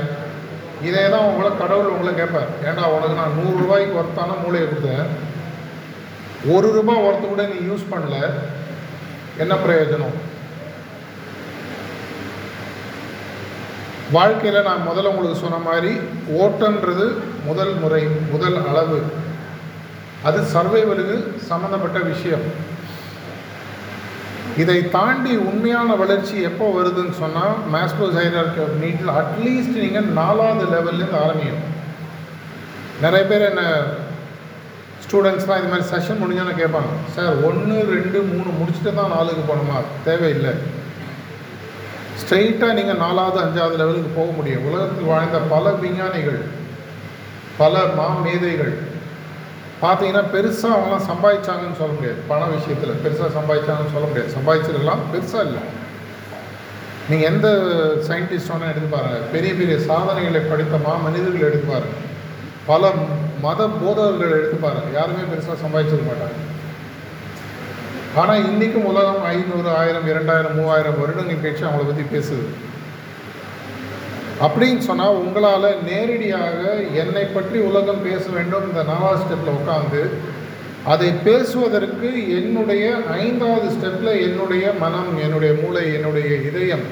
இதே தான் உங்களை கடவுள் உங்களை கேட்பார். ஏன்டா உனக்கு நான் நூறுரூவாய்க்கு ஒருத்தான ஒர்த்தான மூளையை கொடுத்தேன். ஒரு ரூபாய் ஒருத்த கூட நீ யூஸ் பண்ணல. என்ன பிரயோஜனம்? வாழ்க்கையில் நான் முதல்ல உங்களுக்கு சொன்ன மாதிரி ஓட்டன்றது முதல் முறை முதல் அளவு. அது சர்வைவலுக்கு சம்மந்தப்பட்ட விஷயம். இதை தாண்டி உண்மையான வளர்ச்சி எப்போ வருதுன்னு சொன்னால் மேஸ்லோ ஹைரார்கி ஆஃப் நீட்டில் அட்லீஸ்ட் நீங்கள் நாலாவது லெவல்லேருந்து ஆரம்பிக்கணும். நிறைய பேர் என்ன ஸ்டூடெண்ட்ஸ்லாம் இது மாதிரி செஷன் முடிஞ்சோன்னு கேட்பாங்க. சார் ஒன்று ரெண்டு மூணு முடிச்சுட்டு தான் நாலுக்கு போகணுமா? தேவையில்லை. ஸ்ட்ரெயிட்டாக நீங்கள் நாலாவது அஞ்சாவது லெவலுக்கு போக முடியும். உலகத்தில் வாழ்ந்த பல விஞ்ஞானிகள் பல மா மேதைகள் பார்த்தீங்கன்னா பெருசாக அவங்களாம் சம்பாதிச்சாங்கன்னு சொல்ல முடியாது. பண விஷயத்தில் பெருசாக சம்பாதிச்சாங்கன்னு சொல்ல முடியாது. சம்பாதிச்சிருக்கலாம் பெருசாக இல்லை. நீங்கள் எந்த சயின்டிஸ்ட் வேணால் எடுத்து பாருங்கள் பெரிய பெரிய சாதனைகளை படித்த மா மனிதர்கள் எடுத்து பாருங்கள் பல மத போதகர்கள் எடுத்து பாருங்கள் யாருமே பெருசாக சம்பாதிச்சிருக்க மாட்டாங்க. ஆனால் இன்றைக்கும் உலகம் ஐநூறு ஆயிரம் இரண்டாயிரம் மூவாயிரம் வருடங்கள் கழிச்சு அவங்கள பற்றி பேசுது. அப்படின்னு சொன்னால் உங்களால் நேரடியாக என்னை பற்றி உலகம் பேச வேண்டும் இந்த நாலாவது ஸ்டெப்பில் உட்காந்து அதை பேசுவதற்கு என்னுடைய ஐந்தாவது ஸ்டெப்பில் என்னுடைய மனம் என்னுடைய மூளை என்னுடைய இதயம்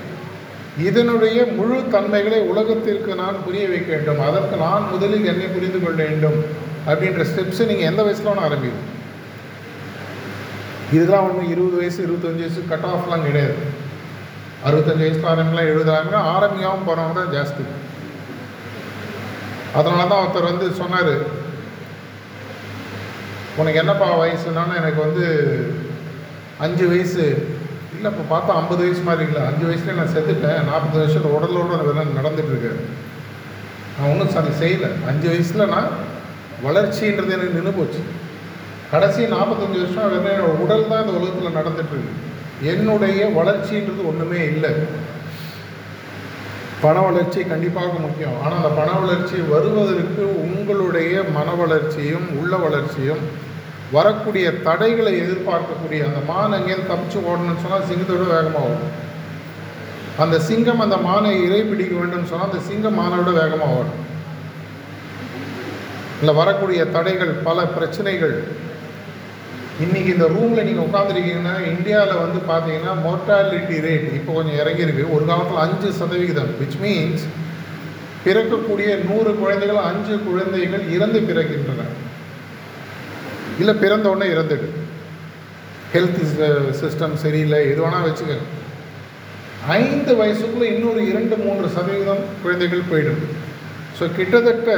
இதனுடைய முழு தன்மைகளை உலகத்திற்கு நான் புரிய வைக்க வேண்டும். அதற்கு நான் முதலில் என்னை புரிந்து கொள்ள வேண்டும் அப்படின்ற ஸ்டெப்ஸை நீங்கள் எந்த வயசில் ஒன்று ஆரம்பிக்கும் இதெல்லாம் ஒன்றும் இருபது வயசு இருபத்தஞ்சி வயசு கட் ஆஃப்லாம் கிடையாது. அறுபத்தஞ்சு வயசு ஆரம்பிக்கலாம் எழுபது ஆரம்பிக்கலாம் போகிறவங்க தான் ஜாஸ்தி. அதனால தான் ஒருத்தர் வந்து சொன்னார் உனக்கு என்னப்பா வயசுனாலும் எனக்கு வந்து அஞ்சு வயசு இல்லை இப்போ பார்த்தா ஐம்பது வயசு மாதிரி இல்லை அஞ்சு வயசுல நான் செத்துட்டேன் நாற்பது வருஷம் உடலோட வெறும் நடந்துட்டு நான் ஒன்றும் சரி செய்யலை. அஞ்சு வயசில் நான் வளர்ச்சின்றது எனக்கு நின்று போச்சு. கடைசி நாற்பத்தஞ்சு வருஷம் வெறும் உடல் தான் இந்த உலகத்தில் நடந்துகிட்ருக்கு என்னுடைய வளர்ச்சின்றது ஒன்றுமே இல்லை. பண வளர்ச்சி கண்டிப்பாக முக்கியம். ஆனால் அந்த பண வளர்ச்சி வருவதற்கு உங்களுடைய மன வளர்ச்சியும் உள்ள வளர்ச்சியும் வரக்கூடிய தடைகளை எதிர்பார்க்கக்கூடிய அந்த மான் எங்கேயும் தப்பிச்சு ஓடணும்னு சொன்னால் சிங்கத்தோட வேகமாக ஓடும். அந்த சிங்கம் அந்த மானை இறை பிடிக்க வேண்டும் சொன்னால் அந்த சிங்கம் மானோட வேகமாக ஓடும். இல்லை வரக்கூடிய தடைகள் பல பிரச்சனைகள் இன்றைக்கி இந்த ரூமில் நீங்கள் உட்காந்துருக்கீங்கன்னா இந்தியாவில் வந்து பார்த்தீங்கன்னா மோர்டாலிட்டி ரேட் இப்போ கொஞ்சம் இறங்கியிருக்கு. ஒரு காலத்தில் அஞ்சு சதவிகிதம் விச் மீன்ஸ் பிறக்கக்கூடிய நூறு குழந்தைகள் அஞ்சு குழந்தைகள் இறந்து பிறக்கின்றன. இல்லை பிறந்த உடனே இறந்துடு. ஹெல்த் சிஸ்டம் uh, சரியில்லை எது வேணால் வச்சுக்கோங்க ஐந்து வயசுக்குள்ளே இன்னொரு இரண்டு மூன்று சதவீதம் குழந்தைகள் போயிடும். ஸோ கிட்டத்தட்ட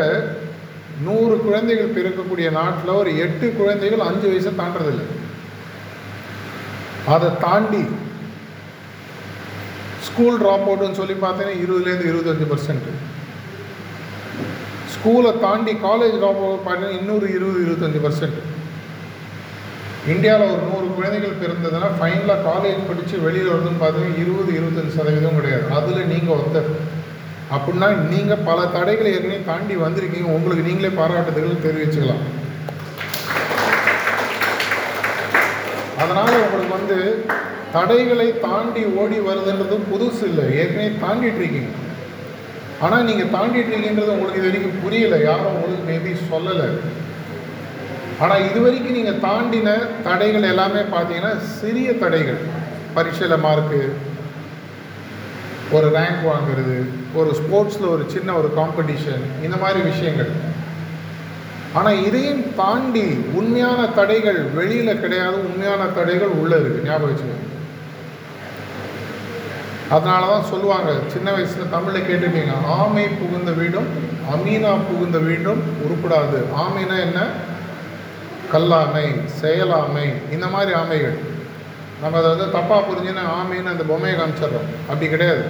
நூறு குழந்தைகள் பிறக்கக்கூடிய நாட்டில் ஒரு எட்டு குழந்தைகள் அஞ்சு வயசை தாண்டதில்லை அதை தாண்டி ஸ்கூல் ட்ராப் அவுட்னு சொல்லி பார்த்தீங்கன்னா இருபதுலேருந்து இருபத்தஞ்சு பர்சன்ட்டு ஸ்கூலை தாண்டி காலேஜ் ட்ராப் அவுட் பார்த்தீங்கன்னா இன்னொரு இருபது இருபத்தஞ்சு பர்சன்ட் இந்தியாவில் ஒரு நூறு குழந்தைகள் பிறந்ததுன்னா ஃபைனலாக காலேஜ் படித்து வெளியில் வருதுன்னு பார்த்தீங்கன்னா இருபது இருபத்தஞ்சு சதவீதம் கிடையாது. அதில் நீங்கள் ஒருத்தர் அப்படின்னா நீங்கள் பல தடைகளை ஏற்கனவே தாண்டி வந்திருக்கீங்க. உங்களுக்கு நீங்களே பாராட்டுதல்கள் தெரிவிச்சுக்கலாம். அதனால் உங்களுக்கு வந்து தடைகளை தாண்டி ஓடி வருதுன்றது புதுசு இல்லை. ஏற்கனவே தாண்டிட்டு இருக்கீங்க. ஆனால் நீங்கள் தாண்டிட்டு இருக்கீன்றது உங்களுக்கு இது வரைக்கும் புரியலை. யாரும் உங்களுக்கு மேபி சொல்லலை. ஆனால் இது வரைக்கும் நீங்கள் தாண்டின தடைகள் எல்லாமே பார்த்தீங்கன்னா சிறிய தடைகள். பரீட்சையில் மார்க்கு ஒரு ரேங்க் வாங்குறது ஒரு ஸ்போர்ட்ஸில் ஒரு சின்ன ஒரு காம்படிஷன் இந்த மாதிரி விஷயங்கள். ஆனால் இதையும் தாண்டி உண்மையான தடைகள் வெளியில் கிடையாது உண்மையான தடைகள் உள்ளே இருக்குது ஞாபகம் வச்சுக்கோங்க. அதனால தான் சொல்லுவாங்க சின்ன வயசில் தமிழில் கேட்டிருக்கீங்க ஆமை புகுந்த வீடும் அமீனா புகுந்த வீடும் உருப்படாது. ஆமைனா என்ன? கல்லாமை செயலாமை இந்த மாதிரி ஆமைகள். நம்ம அதை வந்து தப்பாக புரிஞ்சுன்னா ஆமைன்னு அந்த பொம்மையை காமிச்சிடுறோம். அப்படி கிடையாது.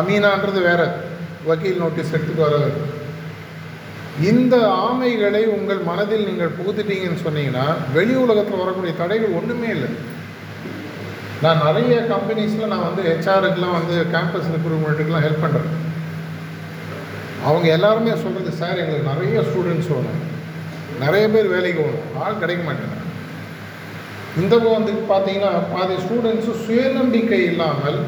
அமீனான்றது வேற. வக்கீல் நோட்டீஸ் எடுத்துட்டு வர இந்த ஆமைகளை உங்கள் மனதில் நீங்கள் புகுத்துட்டீங்கன்னு சொன்னீங்கன்னா வெளி உலகத்தில் வரக்கூடிய தடைகள் ஒன்றுமே இல்லை. நான் நிறைய கம்பெனிஸில் நான் வந்து ஹெச்ஆருக்கெலாம் வந்து கேம்பஸ் ரெக்ரூட்மெண்ட்டுக்கெலாம் ஹெல்ப் பண்ணுறேன் அவங்க எல்லாருமே சொல்கிறது சார் எங்களுக்கு நிறைய ஸ்டூடெண்ட்ஸ் வேணும். நிறைய பேர் வேலைக்கு போகணும். ஆள் கிடைக்க மாட்டேங்க இந்த வந்து பார்த்தீங்கன்னா பாதி ஸ்டூடெண்ட்ஸு சுயநம்பிக்கை இல்லாமல்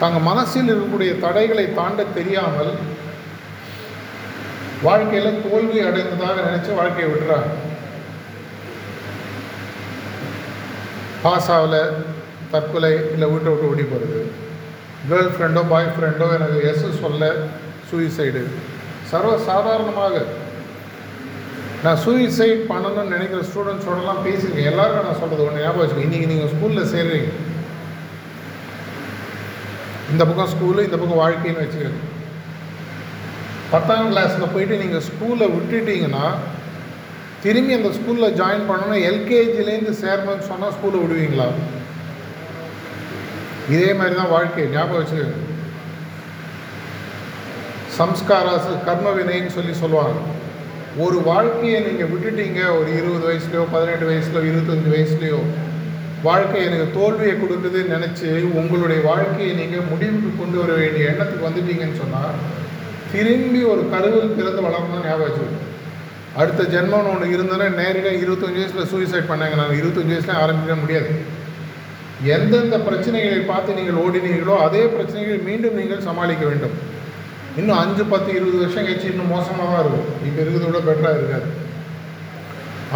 தங்கள் மனசில் இருக்கக்கூடிய தடைகளை தாண்ட தெரியாமல் வாழ்க்கையில் தோல்வி அடைந்ததாக நினச்சி வாழ்க்கையை விடுறாங்க பாஸ் ஆகலை தற்கொலை இல்லை வீட்டை விட்டு ஓடி போகிறது கேர்ள் ஃப்ரெண்டோ பாய் ஃப்ரெண்டோ எனக்கு எஸ் சொல்ல சூயிசைடு சர்வ சாதாரணமாக நான் சூசைட் பண்ணணும்னு நினைக்கிற ஸ்டூடெண்ட்ஸோடலாம் பேசியிருக்கேன் எல்லாருக்கும் நான் சொல்கிறது ஒன்று ஞாபகம் வச்சுக்கோங்க இன்றைக்கி நீங்கள் ஸ்கூலில் சேர்றீங்க. இந்த பக்கம் ஸ்கூலு இந்த பக்கம் வாழ்க்கைன்னு வச்சுக்கோங்க. பத்தாம் கிளாஸில் போயிட்டு நீங்கள் ஸ்கூலை விட்டுட்டீங்கன்னா திரும்பி அந்த ஸ்கூலில் ஜாயின் பண்ணோன்னா எல்கேஜிலேருந்து சேர்மன்னு சொன்னால் ஸ்கூலை விடுவீங்களா? இதே மாதிரி தான் வாழ்க்கை. ஞாபகம் வச்சுக்கோங்க. சம்ஸ்காராசு கர்ம வினைன்னு சொல்லி சொல்லுவாங்க. ஒரு வாழ்க்கையை நீங்கள் விட்டுட்டீங்க ஒரு இருபது வயசுலையோ பதினெட்டு வயசுலையோ இருபத்தஞ்சி வயசுலையோ வாழ்க்கை எனக்கு தோல்வியை கொடுக்குதுன்னு நினச்சி உங்களுடைய வாழ்க்கையை நீங்கள் முடிவுக்கு கொண்டு வர வேண்டிய எண்ணத்துக்கு வந்துட்டீங்கன்னு சொன்னால் திரும்பி ஒரு கருவில் பிறந்து வளரணும்னு ஞாபகம் வச்சுக்கணும் அடுத்த ஜென்மம்னு ஒன்று இருந்ததுன்னா நேரடியாக இருபத்தஞ்சி வயசில் சூசைட் பண்ணாங்க. நான் இருபத்தஞ்சி வயசில் ஆரம்பிக்க முடியாது. எந்தெந்த பிரச்சனைகளை பார்த்து நீங்கள் ஓடினீர்களோ அதே பிரச்சனைகளை மீண்டும் நீங்கள் சமாளிக்க வேண்டும். இன்னும் அஞ்சு பத்து இருபது வருஷம் கழிச்சு இன்னும் மோசமாக தான் இருக்கும். இப்போ இருக்கிறத விட பெட்டராக இருக்காது.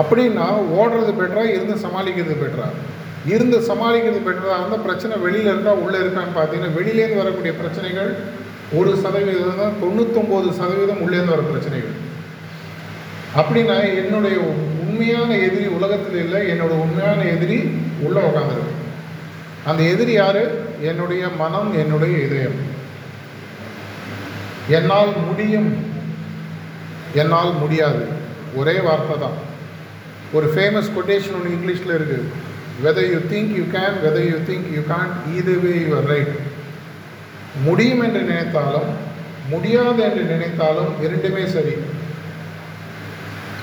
அப்படின்னா ஓடுறது பெட்டராக இருந்து சமாளிக்கிறது பெட்டரா இருந்து சமாளிக்கிறது பெட்டராக இருந்தால் பிரச்சனை வெளியில் இருக்கா உள்ளே இருக்கான்னு பார்த்தீங்கன்னா வெளியிலேருந்து வரக்கூடிய பிரச்சனைகள் ஒரு சதவீதம் தான் தொண்ணூத்தொம்பது சதவீதம் உள்ளேருந்து வர பிரச்சனைகள். அப்படின்னா என்னுடைய உண்மையான எதிரி உலகத்தில் இல்லை என்னோட உண்மையான எதிரி உள்ளே உட்காந்துருக்கு அந்த எதிரி யார்? என்னுடைய மனம் என்னுடைய இதயம். என்னால் முடியும். என்னால் முடியாது. ஒரே வார்த்தை தான். ஒரு ஃபேமஸ் கொட்டேஷன் ஒன்று இங்கிலீஷில் இருக்குது whether you think you can whether you think you can இது வே யுவர் ரைட் முடியும் என்று நினைத்தாலும் முடியாது என்று நினைத்தாலும் இரண்டுமே சரி.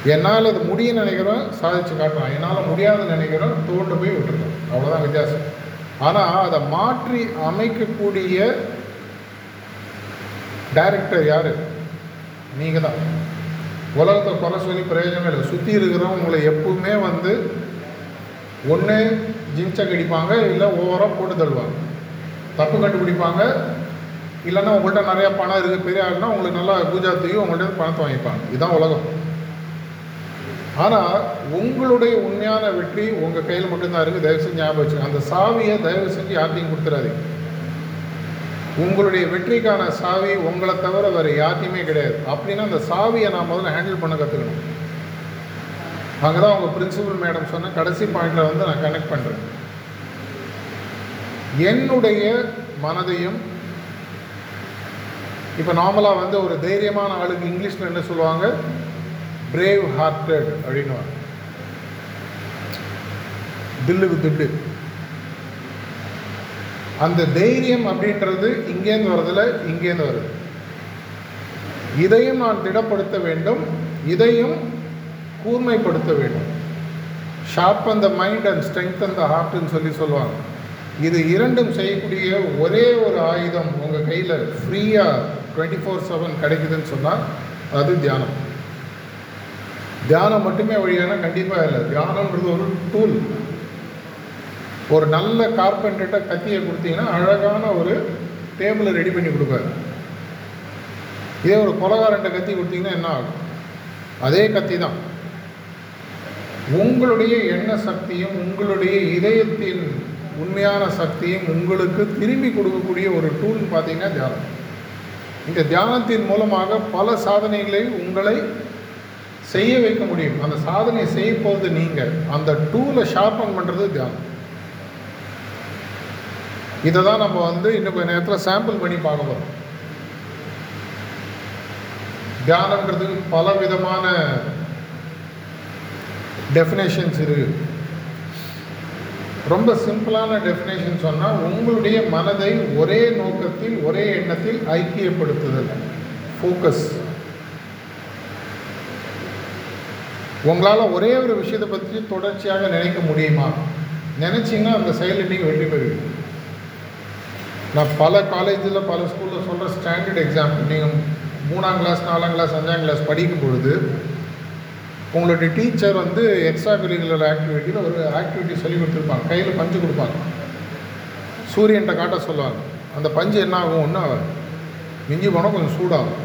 என்னால் அது முடியும் நினைக்கிறோம் சாதிச்சு காட்டுறான் என்னால் முடியாதுன்னு நினைக்கிறோம் தோண்டு போய் விட்டுருக்கோம் அவ்வளோதான் வித்தியாசம். ஆனால் அதை மாற்றி அமைக்கக்கூடிய டைரக்டர் யார்? நீங்கள் தான் உலகத்தை குறை சொல்லி பிரயோஜனம் இல்லை. சுற்றி இருக்கிறவங்க உங்களை எப்பவுமே வந்து ஒன்று ஜின்சை கடிப்பாங்க இல்லை ஓவராக போட்டு தள்ளுவாங்க. தப்பு கண்டுபிடிப்பாங்க. இல்லைன்னா உங்கள்கிட்ட நிறையா பணம் இருக்குது பெரிய ஆளுனா உங்களுக்கு நல்லா பூஜா தூக்கி உங்கள்கிட்ட பணத்தை வாங்கிப்பாங்க. இதுதான் உலகம். ஆனால் உங்களுடைய உண்மையான வெற்றி உங்கள் கையில் மட்டும்தான் இருக்குது தயவு செஞ்சு ஞாபகம் வச்சுங்க அந்த சாவியை தயவு செஞ்சு யார்ட்டையும் கொடுத்துடாதீங்க. உங்களுடைய வெற்றிக்கான சாவி உங்களை தவிர வேறு யார்ட்டையுமே கிடையாது. அப்படின்னா அந்த சாவியை நான் முதல்ல ஹேண்டில் பண்ண கற்றுக்கணும் அங்கே தான் உங்கள் பிரின்சிபல் மேடம் சொன்ன கடைசி பாயிண்டில் வந்து நான் கனெக்ட் பண்ணுறேன் என்னுடைய மனதையும் இப்போ நார்மலாக வந்து ஒரு தைரியமான ஆளுக்கு இங்கிலீஷில் என்ன சொல்லுவாங்க? பிரேவ் ஹார்ட்டட் அப்படின்னுவாங்க தில்லுக்கு தில்லு. அந்த தைரியம் அப்படின்றது இங்கேருந்து வரதில்ல இங்கேருந்து வருது. இதையும் நான் திடப்படுத்த வேண்டும் இதையும் கூர்மைப்படுத்த வேண்டும். ஷார்ப் அந்த மைண்ட் அண்ட் ஸ்ட்ரென்த் அந்த ஹார்ட்னு சொல்லி சொல்லுவாங்க. இது இரண்டும் செய்யக்கூடிய ஒரே ஒரு ஆயுதம் உங்கள் கையில் ஃப்ரீயாக டுவெண்ட்டி ஃபோர் செவன் கிடைக்குதுன்னு சொன்னால் அது தியானம். தியானம் மட்டுமே வழியான கண்டிப்பாக இல்லை. தியானம்ன்றது ஒரு டூல் ஒரு நல்ல கார்பெண்டர்கிட்ட கத்தியை கொடுத்தீங்கன்னா அழகான ஒரு டேபிளை ரெடி பண்ணி கொடுப்பாரு. இதே ஒரு கொலகாரன்ட்ட கத்தி கொடுத்தீங்கன்னா என்ன ஆகும்? அதே கத்தி தான். உங்களுடைய எண்ண சக்தியும் உங்களுடைய இதயத்தின் உண்மையான சக்தியும் உங்களுக்கு திரும்பி கொடுக்கக்கூடிய ஒரு டூல்னு பார்த்தீங்கன்னா தியானம். இந்த தியானத்தின் மூலமாக பல சாதனைகளை உங்களை செய்ய வைக்க முடியும். அந்த சாதனை செய்ய போவது நீங்கள் அந்த டூலை ஷார்பன் பண்ணுறது தியானம். இதை தான் நம்ம வந்து இன்னும் கொஞ்ச நேரத்தில் சாம்பிள் பண்ணி பார்க்க போகிறோம் தியானங்கிறதுக்கு பல விதமான டெஃபினேஷன்ஸ் இருக்குது ரொம்ப சிம்பிளான டெஃபினேஷன் சொன்னால் உங்களுடைய மனதை ஒரே நோக்கத்தில் ஒரே எண்ணத்தில் ஐக்கியப்படுத்துதல். ஃபோக்கஸ் உங்களால் ஒரே ஒரு விஷயத்தை பற்றி தொடர்ச்சியாக நினைக்க முடியுமா? நினச்சிங்கன்னா அந்த செயலில் நீங்கள் வெற்றி பெறுவீங்க நான் பல காலேஜில் பல ஸ்கூலில் சொல்கிற ஸ்டாண்டர்ட் எக்ஸாம்பிள் நீங்கள் மூணாம் கிளாஸ் நாலாம் கிளாஸ் அஞ்சாம் கிளாஸ் படிக்கும் பொழுது உங்களுடைய டீச்சர் வந்து எக்ஸ்ட்ரா கரிக்குலர் ஆக்டிவிட்டியில் ஒரு ஆக்டிவிட்டி சொல்லி கொடுத்துருப்பாங்க. கையில் பஞ்சு கொடுப்பாங்க. சூரியன்ட்ட காட்ட சொல்லுவாங்க. அந்த பஞ்சு என்ன ஆகும்? ஒன்றும் ஆகாது. மிஞ்சி போனால் கொஞ்சம் சூடாகும்.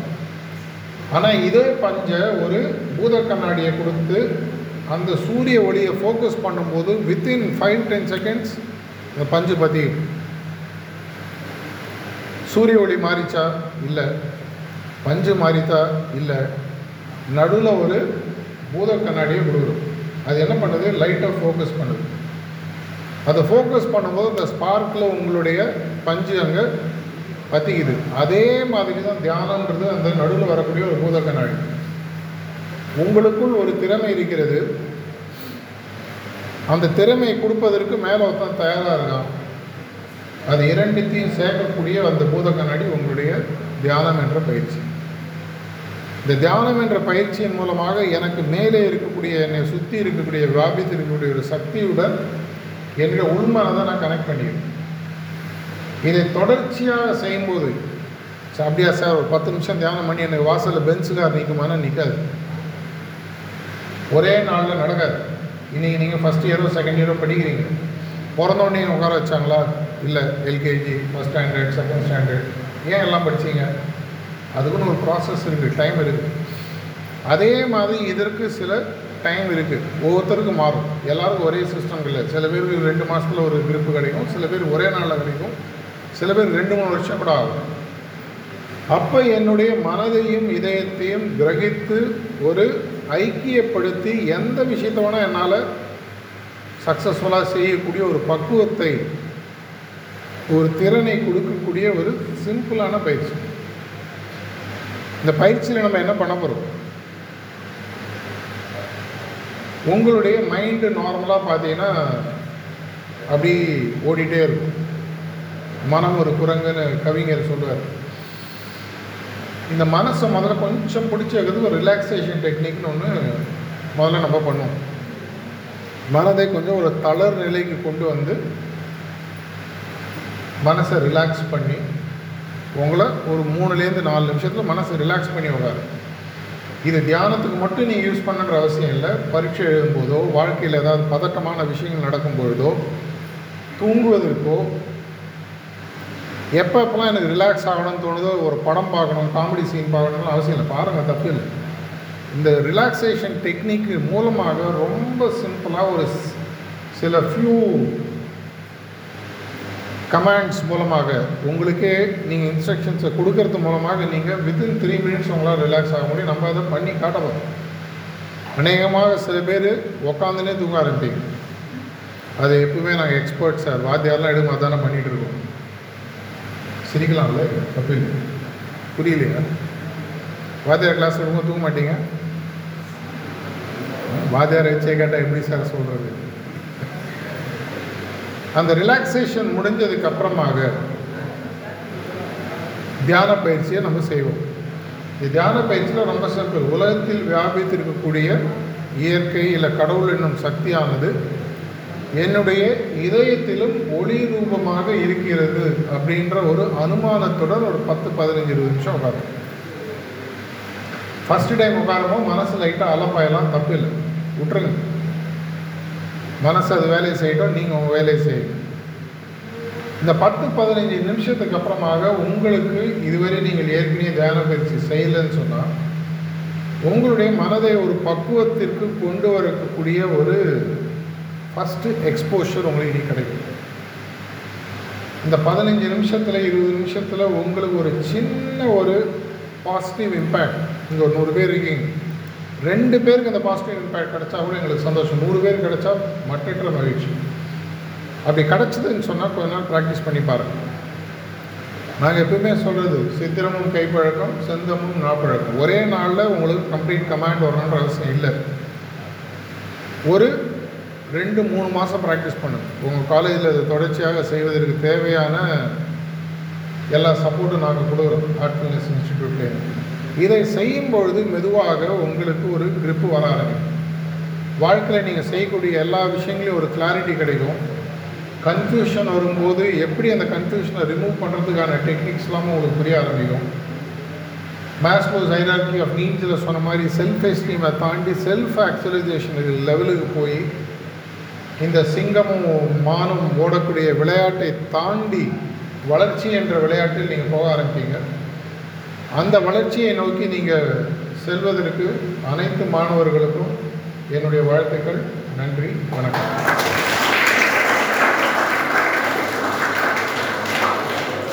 ஆனால் இதே பஞ்சை ஒரு பூத கண்ணாடியை கொடுத்து அந்த சூரிய ஒளியை ஃபோக்கஸ் பண்ணும்போது வித்தின் ஃபைவ் டென் செகண்ட்ஸ் இந்த பஞ்சு பற்றி சூரிய ஒளி மாறிச்சா? இல்லை. பஞ்சு மாறித்தா? இல்லை. நடுவில் ஒரு பூத கண்ணாடியை கொடுக்குறோம் அது என்ன பண்ணுது? லைட்டாக ஃபோக்கஸ் பண்ணுது. அதை ஃபோக்கஸ் பண்ணும்போது அந்த ஸ்பார்க்கில் உங்களுடைய பஞ்சு அங்கே பற்றிக்குது அதே மாதிரி தான் தியானன்றது அந்த நடுவில் வரக்கூடிய ஒரு பூத கண்ணாடி. உங்களுக்குள் ஒரு திறமை இருக்கிறது. அந்த திறமையை கொடுப்பதற்கு மேலே ஒருத்தன் தயாராக இருக்கான் அது இரண்டுத்தையும் சேர்க்கக்கூடிய அந்த பூத கண்ணாடி உங்களுடைய தியானம் என்ற பயிற்சி. இந்த தியானம் என்ற பயிற்சியின் மூலமாக எனக்கு மேலே இருக்கக்கூடிய என்னை சுற்றி இருக்கக்கூடிய வியாபித்து இருக்கக்கூடிய ஒரு சக்தியுடன் என்னுடைய உள்மனதை நான் கனெக்ட் பண்ணிடுவேன். இதை தொடர்ச்சியாக செய்யும்போது சார் அப்படியா சார் ஒரு பத்து நிமிஷம் தியானம் பண்ணி எனக்கு வாசலில் பெஞ்சுக்கார் நிற்குமானா நிற்காது ஒரே நாளில் நடக்காது. இன்றைக்கி நீங்கள் ஃபஸ்ட் இயரோ செகண்ட் இயரோ படிக்கிறீங்க. பிறந்தோடனே உட்கார வச்சாங்களா? இல்லை LKG first standard second standard ஏன் எல்லாம் படிச்சீங்க? அதுக்குன்னு ஒரு ப்ராசஸ் இருக்குது டைம் இருக்குது அதே மாதிரி இதற்கு சில டைம் இருக்குது ஒவ்வொருத்தருக்கும் மாறும். எல்லாருக்கும் ஒரே சிஸ்டம் இல்லை. சில பேருக்கு ரெண்டு மாதத்தில் ஒரு grip கிடைக்கும். சில பேர் ஒரே நாளில் கிடைக்கும். சில பேர் ரெண்டு மூணு வருஷம் கூட ஆகும். அப்போ என்னுடைய மனதையும் இதயத்தையும் கிரகித்து ஒரு ஐக்கியப்படுத்தி எந்த விஷயத்தை வேணால் என்னால் சக்ஸஸ்ஃபுல்லாக செய்யக்கூடிய ஒரு பக்குவத்தை ஒரு திறனை கொடுக்கக்கூடிய ஒரு சிம்பிளான பயிற்சி. இந்த பயிற்சியில் நம்ம என்ன பண்ண போகிறோம் உங்களுடைய மைண்டு நார்மலாக பார்த்தீங்கன்னா அப்படி ஓடிட்டே இருக்கும். மனம் ஒரு குரங்குன்னு கவிஞர் சொல்லுவார். இந்த மனசை முதல்ல கொஞ்சம் பிடிச்சது ஒரு ரிலாக்ஸேஷன் டெக்னிக்னு ஒன்று முதல்ல நம்ம பண்ணுவோம். மனதை கொஞ்சம் ஒரு தளர் நிலைக்கு கொண்டு வந்து மனசை ரிலாக்ஸ் பண்ணி உங்களை ஒரு மூணுலேருந்து நாலு நிமிஷத்தில் மனசை ரிலாக்ஸ் பண்ணி உட்காரு. இது தியானத்துக்கு மட்டும் நீங்கள் யூஸ் பண்ணுற அவசியம் இல்லை. பரீட்சை எழுதும்போதோ வாழ்க்கையில் ஏதாவது பதட்டமான விஷயங்கள் நடக்கும் பொழுதோ தூங்குவதற்கோ எப்போ எப்போலாம் எனக்கு ரிலாக்ஸ் ஆகணும்னு தோணுதோ ஒரு படம் பார்க்கணும் காமெடி சீன் பார்க்கணும்னு அவசியம் இல்லை. பாருங்கள் தப்பு இல்லை. இந்த ரிலாக்ஸேஷன் டெக்னிக்கு மூலமாக ரொம்ப சிம்பிளாக ஒரு சில ஃப்யூ கமாண்ட்ஸ் மூலமாக உங்களுக்கே நீங்கள் இன்ஸ்ட்ரக்ஷன்ஸை கொடுக்கறது மூலமாக நீங்கள் வித்தின் த்ரீ மினிட்ஸ் உங்களால் ரிலாக்ஸ் ஆக முடியும். நம்ம அதை பண்ணி காட்ட போகிறோம் அநேகமாக சில பேர் உக்காந்துனே தூங்க ஆரம்பிப்பீங்க. அது எப்பவுமே நாங்கள் எக்ஸ்பர்ட் சார் வாத்தியாரெலாம் எடுக்கும் அதானே பண்ணிகிட்டு இருக்கோம். சிரிக்கலாம்ல? தப்பு இல்லை. புரியலையா? வாத்தியார் கிளாஸ் வரும்போது தூங்க மாட்டீங்க? வாத்தியார் வச்சே கேட்டால் எப்படி சார் சொல்கிறது அந்த ரிலாக்ஸேஷன் முடிஞ்சதுக்கு அப்புறமாக தியான பயிற்சியை நம்ம செய்வோம். இந்த தியான பயிற்சியில் ரொம்ப சிம்பிள் உலகத்தில் வியாபித்திருக்கக்கூடிய இயற்கை இல்லை கடவுள் என்னும் சக்தியானது என்னுடைய இதயத்திலும் ஒளி ரூபமாக இருக்கிறது அப்படின்ற ஒரு அனுமானத்துடன் ஒரு பத்து பதினஞ்சு இருபது நிமிஷம் உட்காரும் ஃபஸ்ட்டு டைம் உட்காரமோ மனசு லைட்டாக அலப்பாயெல்லாம் தப்பு இல்லை விட்டுருங்க. மனசு அது வேலையை செய்யட்டும் நீங்கள் உங்கள் வேலையை செய்யணும். இந்த பத்து பதினஞ்சு நிமிஷத்துக்கு அப்புறமாக உங்களுக்கு இதுவரை நீங்கள் ஏற்கனவே தியான பயிற்சி செய்யலைன்னு சொன்னால் உங்களுடைய மனதை ஒரு பக்குவத்திற்கு கொண்டு வரக்கூடிய ஒரு ஃபஸ்ட்டு எக்ஸ்போஷர் உங்களுக்கு இனி கிடைக்கும். இந்த பதினஞ்சு நிமிஷத்தில் இருபது நிமிஷத்தில் உங்களுக்கு ஒரு சின்ன ஒரு பாசிட்டிவ் இம்பேக்ட் இங்கே ஒரு நூறு பேர் இருக்கீங்க. ரெண்டு பேருக்கு அந்த பாசிட்டிவ் இம்பேக்ட் கிடைச்சா கூட எங்களுக்கு சந்தோஷம். நூறு பேர் கிடைச்சா மற்றற்ற மகிழ்ச்சி. அப்படி கிடச்சிதுன்னு சொன்னால் கொஞ்ச நாள் ப்ராக்டிஸ் பண்ணி பாருங்கள் நாங்கள் எப்பவுமே சொல்கிறது சித்திரமும் கைப்பழக்கம் செந்தமும் நாப்பழக்கம். ஒரே நாளில் உங்களுக்கு கம்ப்ளீட் கமாண்ட் வரணுன்ற அவசியம் இல்லை. ஒரு ரெண்டு மூணு மாதம் ப்ராக்டிஸ் பண்ணுங்க. உங்கள் காலேஜில் அது தொடர்ச்சியாக செய்வதற்கு தேவையான எல்லா சப்போர்ட்டும் நாங்கள் கொடுக்குறோம். ஆர்ட்ஃபுல்னஸ் இன்ஸ்டிடியூட்லேருந்து இதை செய்யும் பொழுது மெதுவாக உங்களுக்கு ஒரு கிரிப்பு வர ஆரம்பிக்கும். வாழ்க்கையில் நீங்கள் செய்யக்கூடிய எல்லா விஷயங்களையும் ஒரு கிளாரிட்டி கிடைக்கும். கன்ஃபியூஷன் வரும்போது எப்படி அந்த கன்ஃபியூஷனை ரிமூவ் பண்ணுறதுக்கான டெக்னிக்ஸ்லாமும் உங்களுக்கு புரிய ஆரம்பிக்கும். மேஸ்போஸ் ஹைரார்கி ஆஃப் நீட்ஸில் சொன்ன மாதிரி செல்ஃப் எஸ்டீமை தாண்டி செல்ஃப் ஆக்சுவலைசேஷன் லெவலுக்கு போய் இந்த சிங்கமும் மானும் ஓடக்கூடிய விளையாட்டை தாண்டி வளர்ச்சி என்ற விளையாட்டில் நீங்கள் போக ஆரம்பிப்பீங்க. அந்த வளர்ச்சியை நோக்கி நீங்கள் செல்வதற்கு அனைத்து மாணவர்களுக்கும் என்னுடைய வாழ்த்துக்கள். நன்றி வணக்கம்.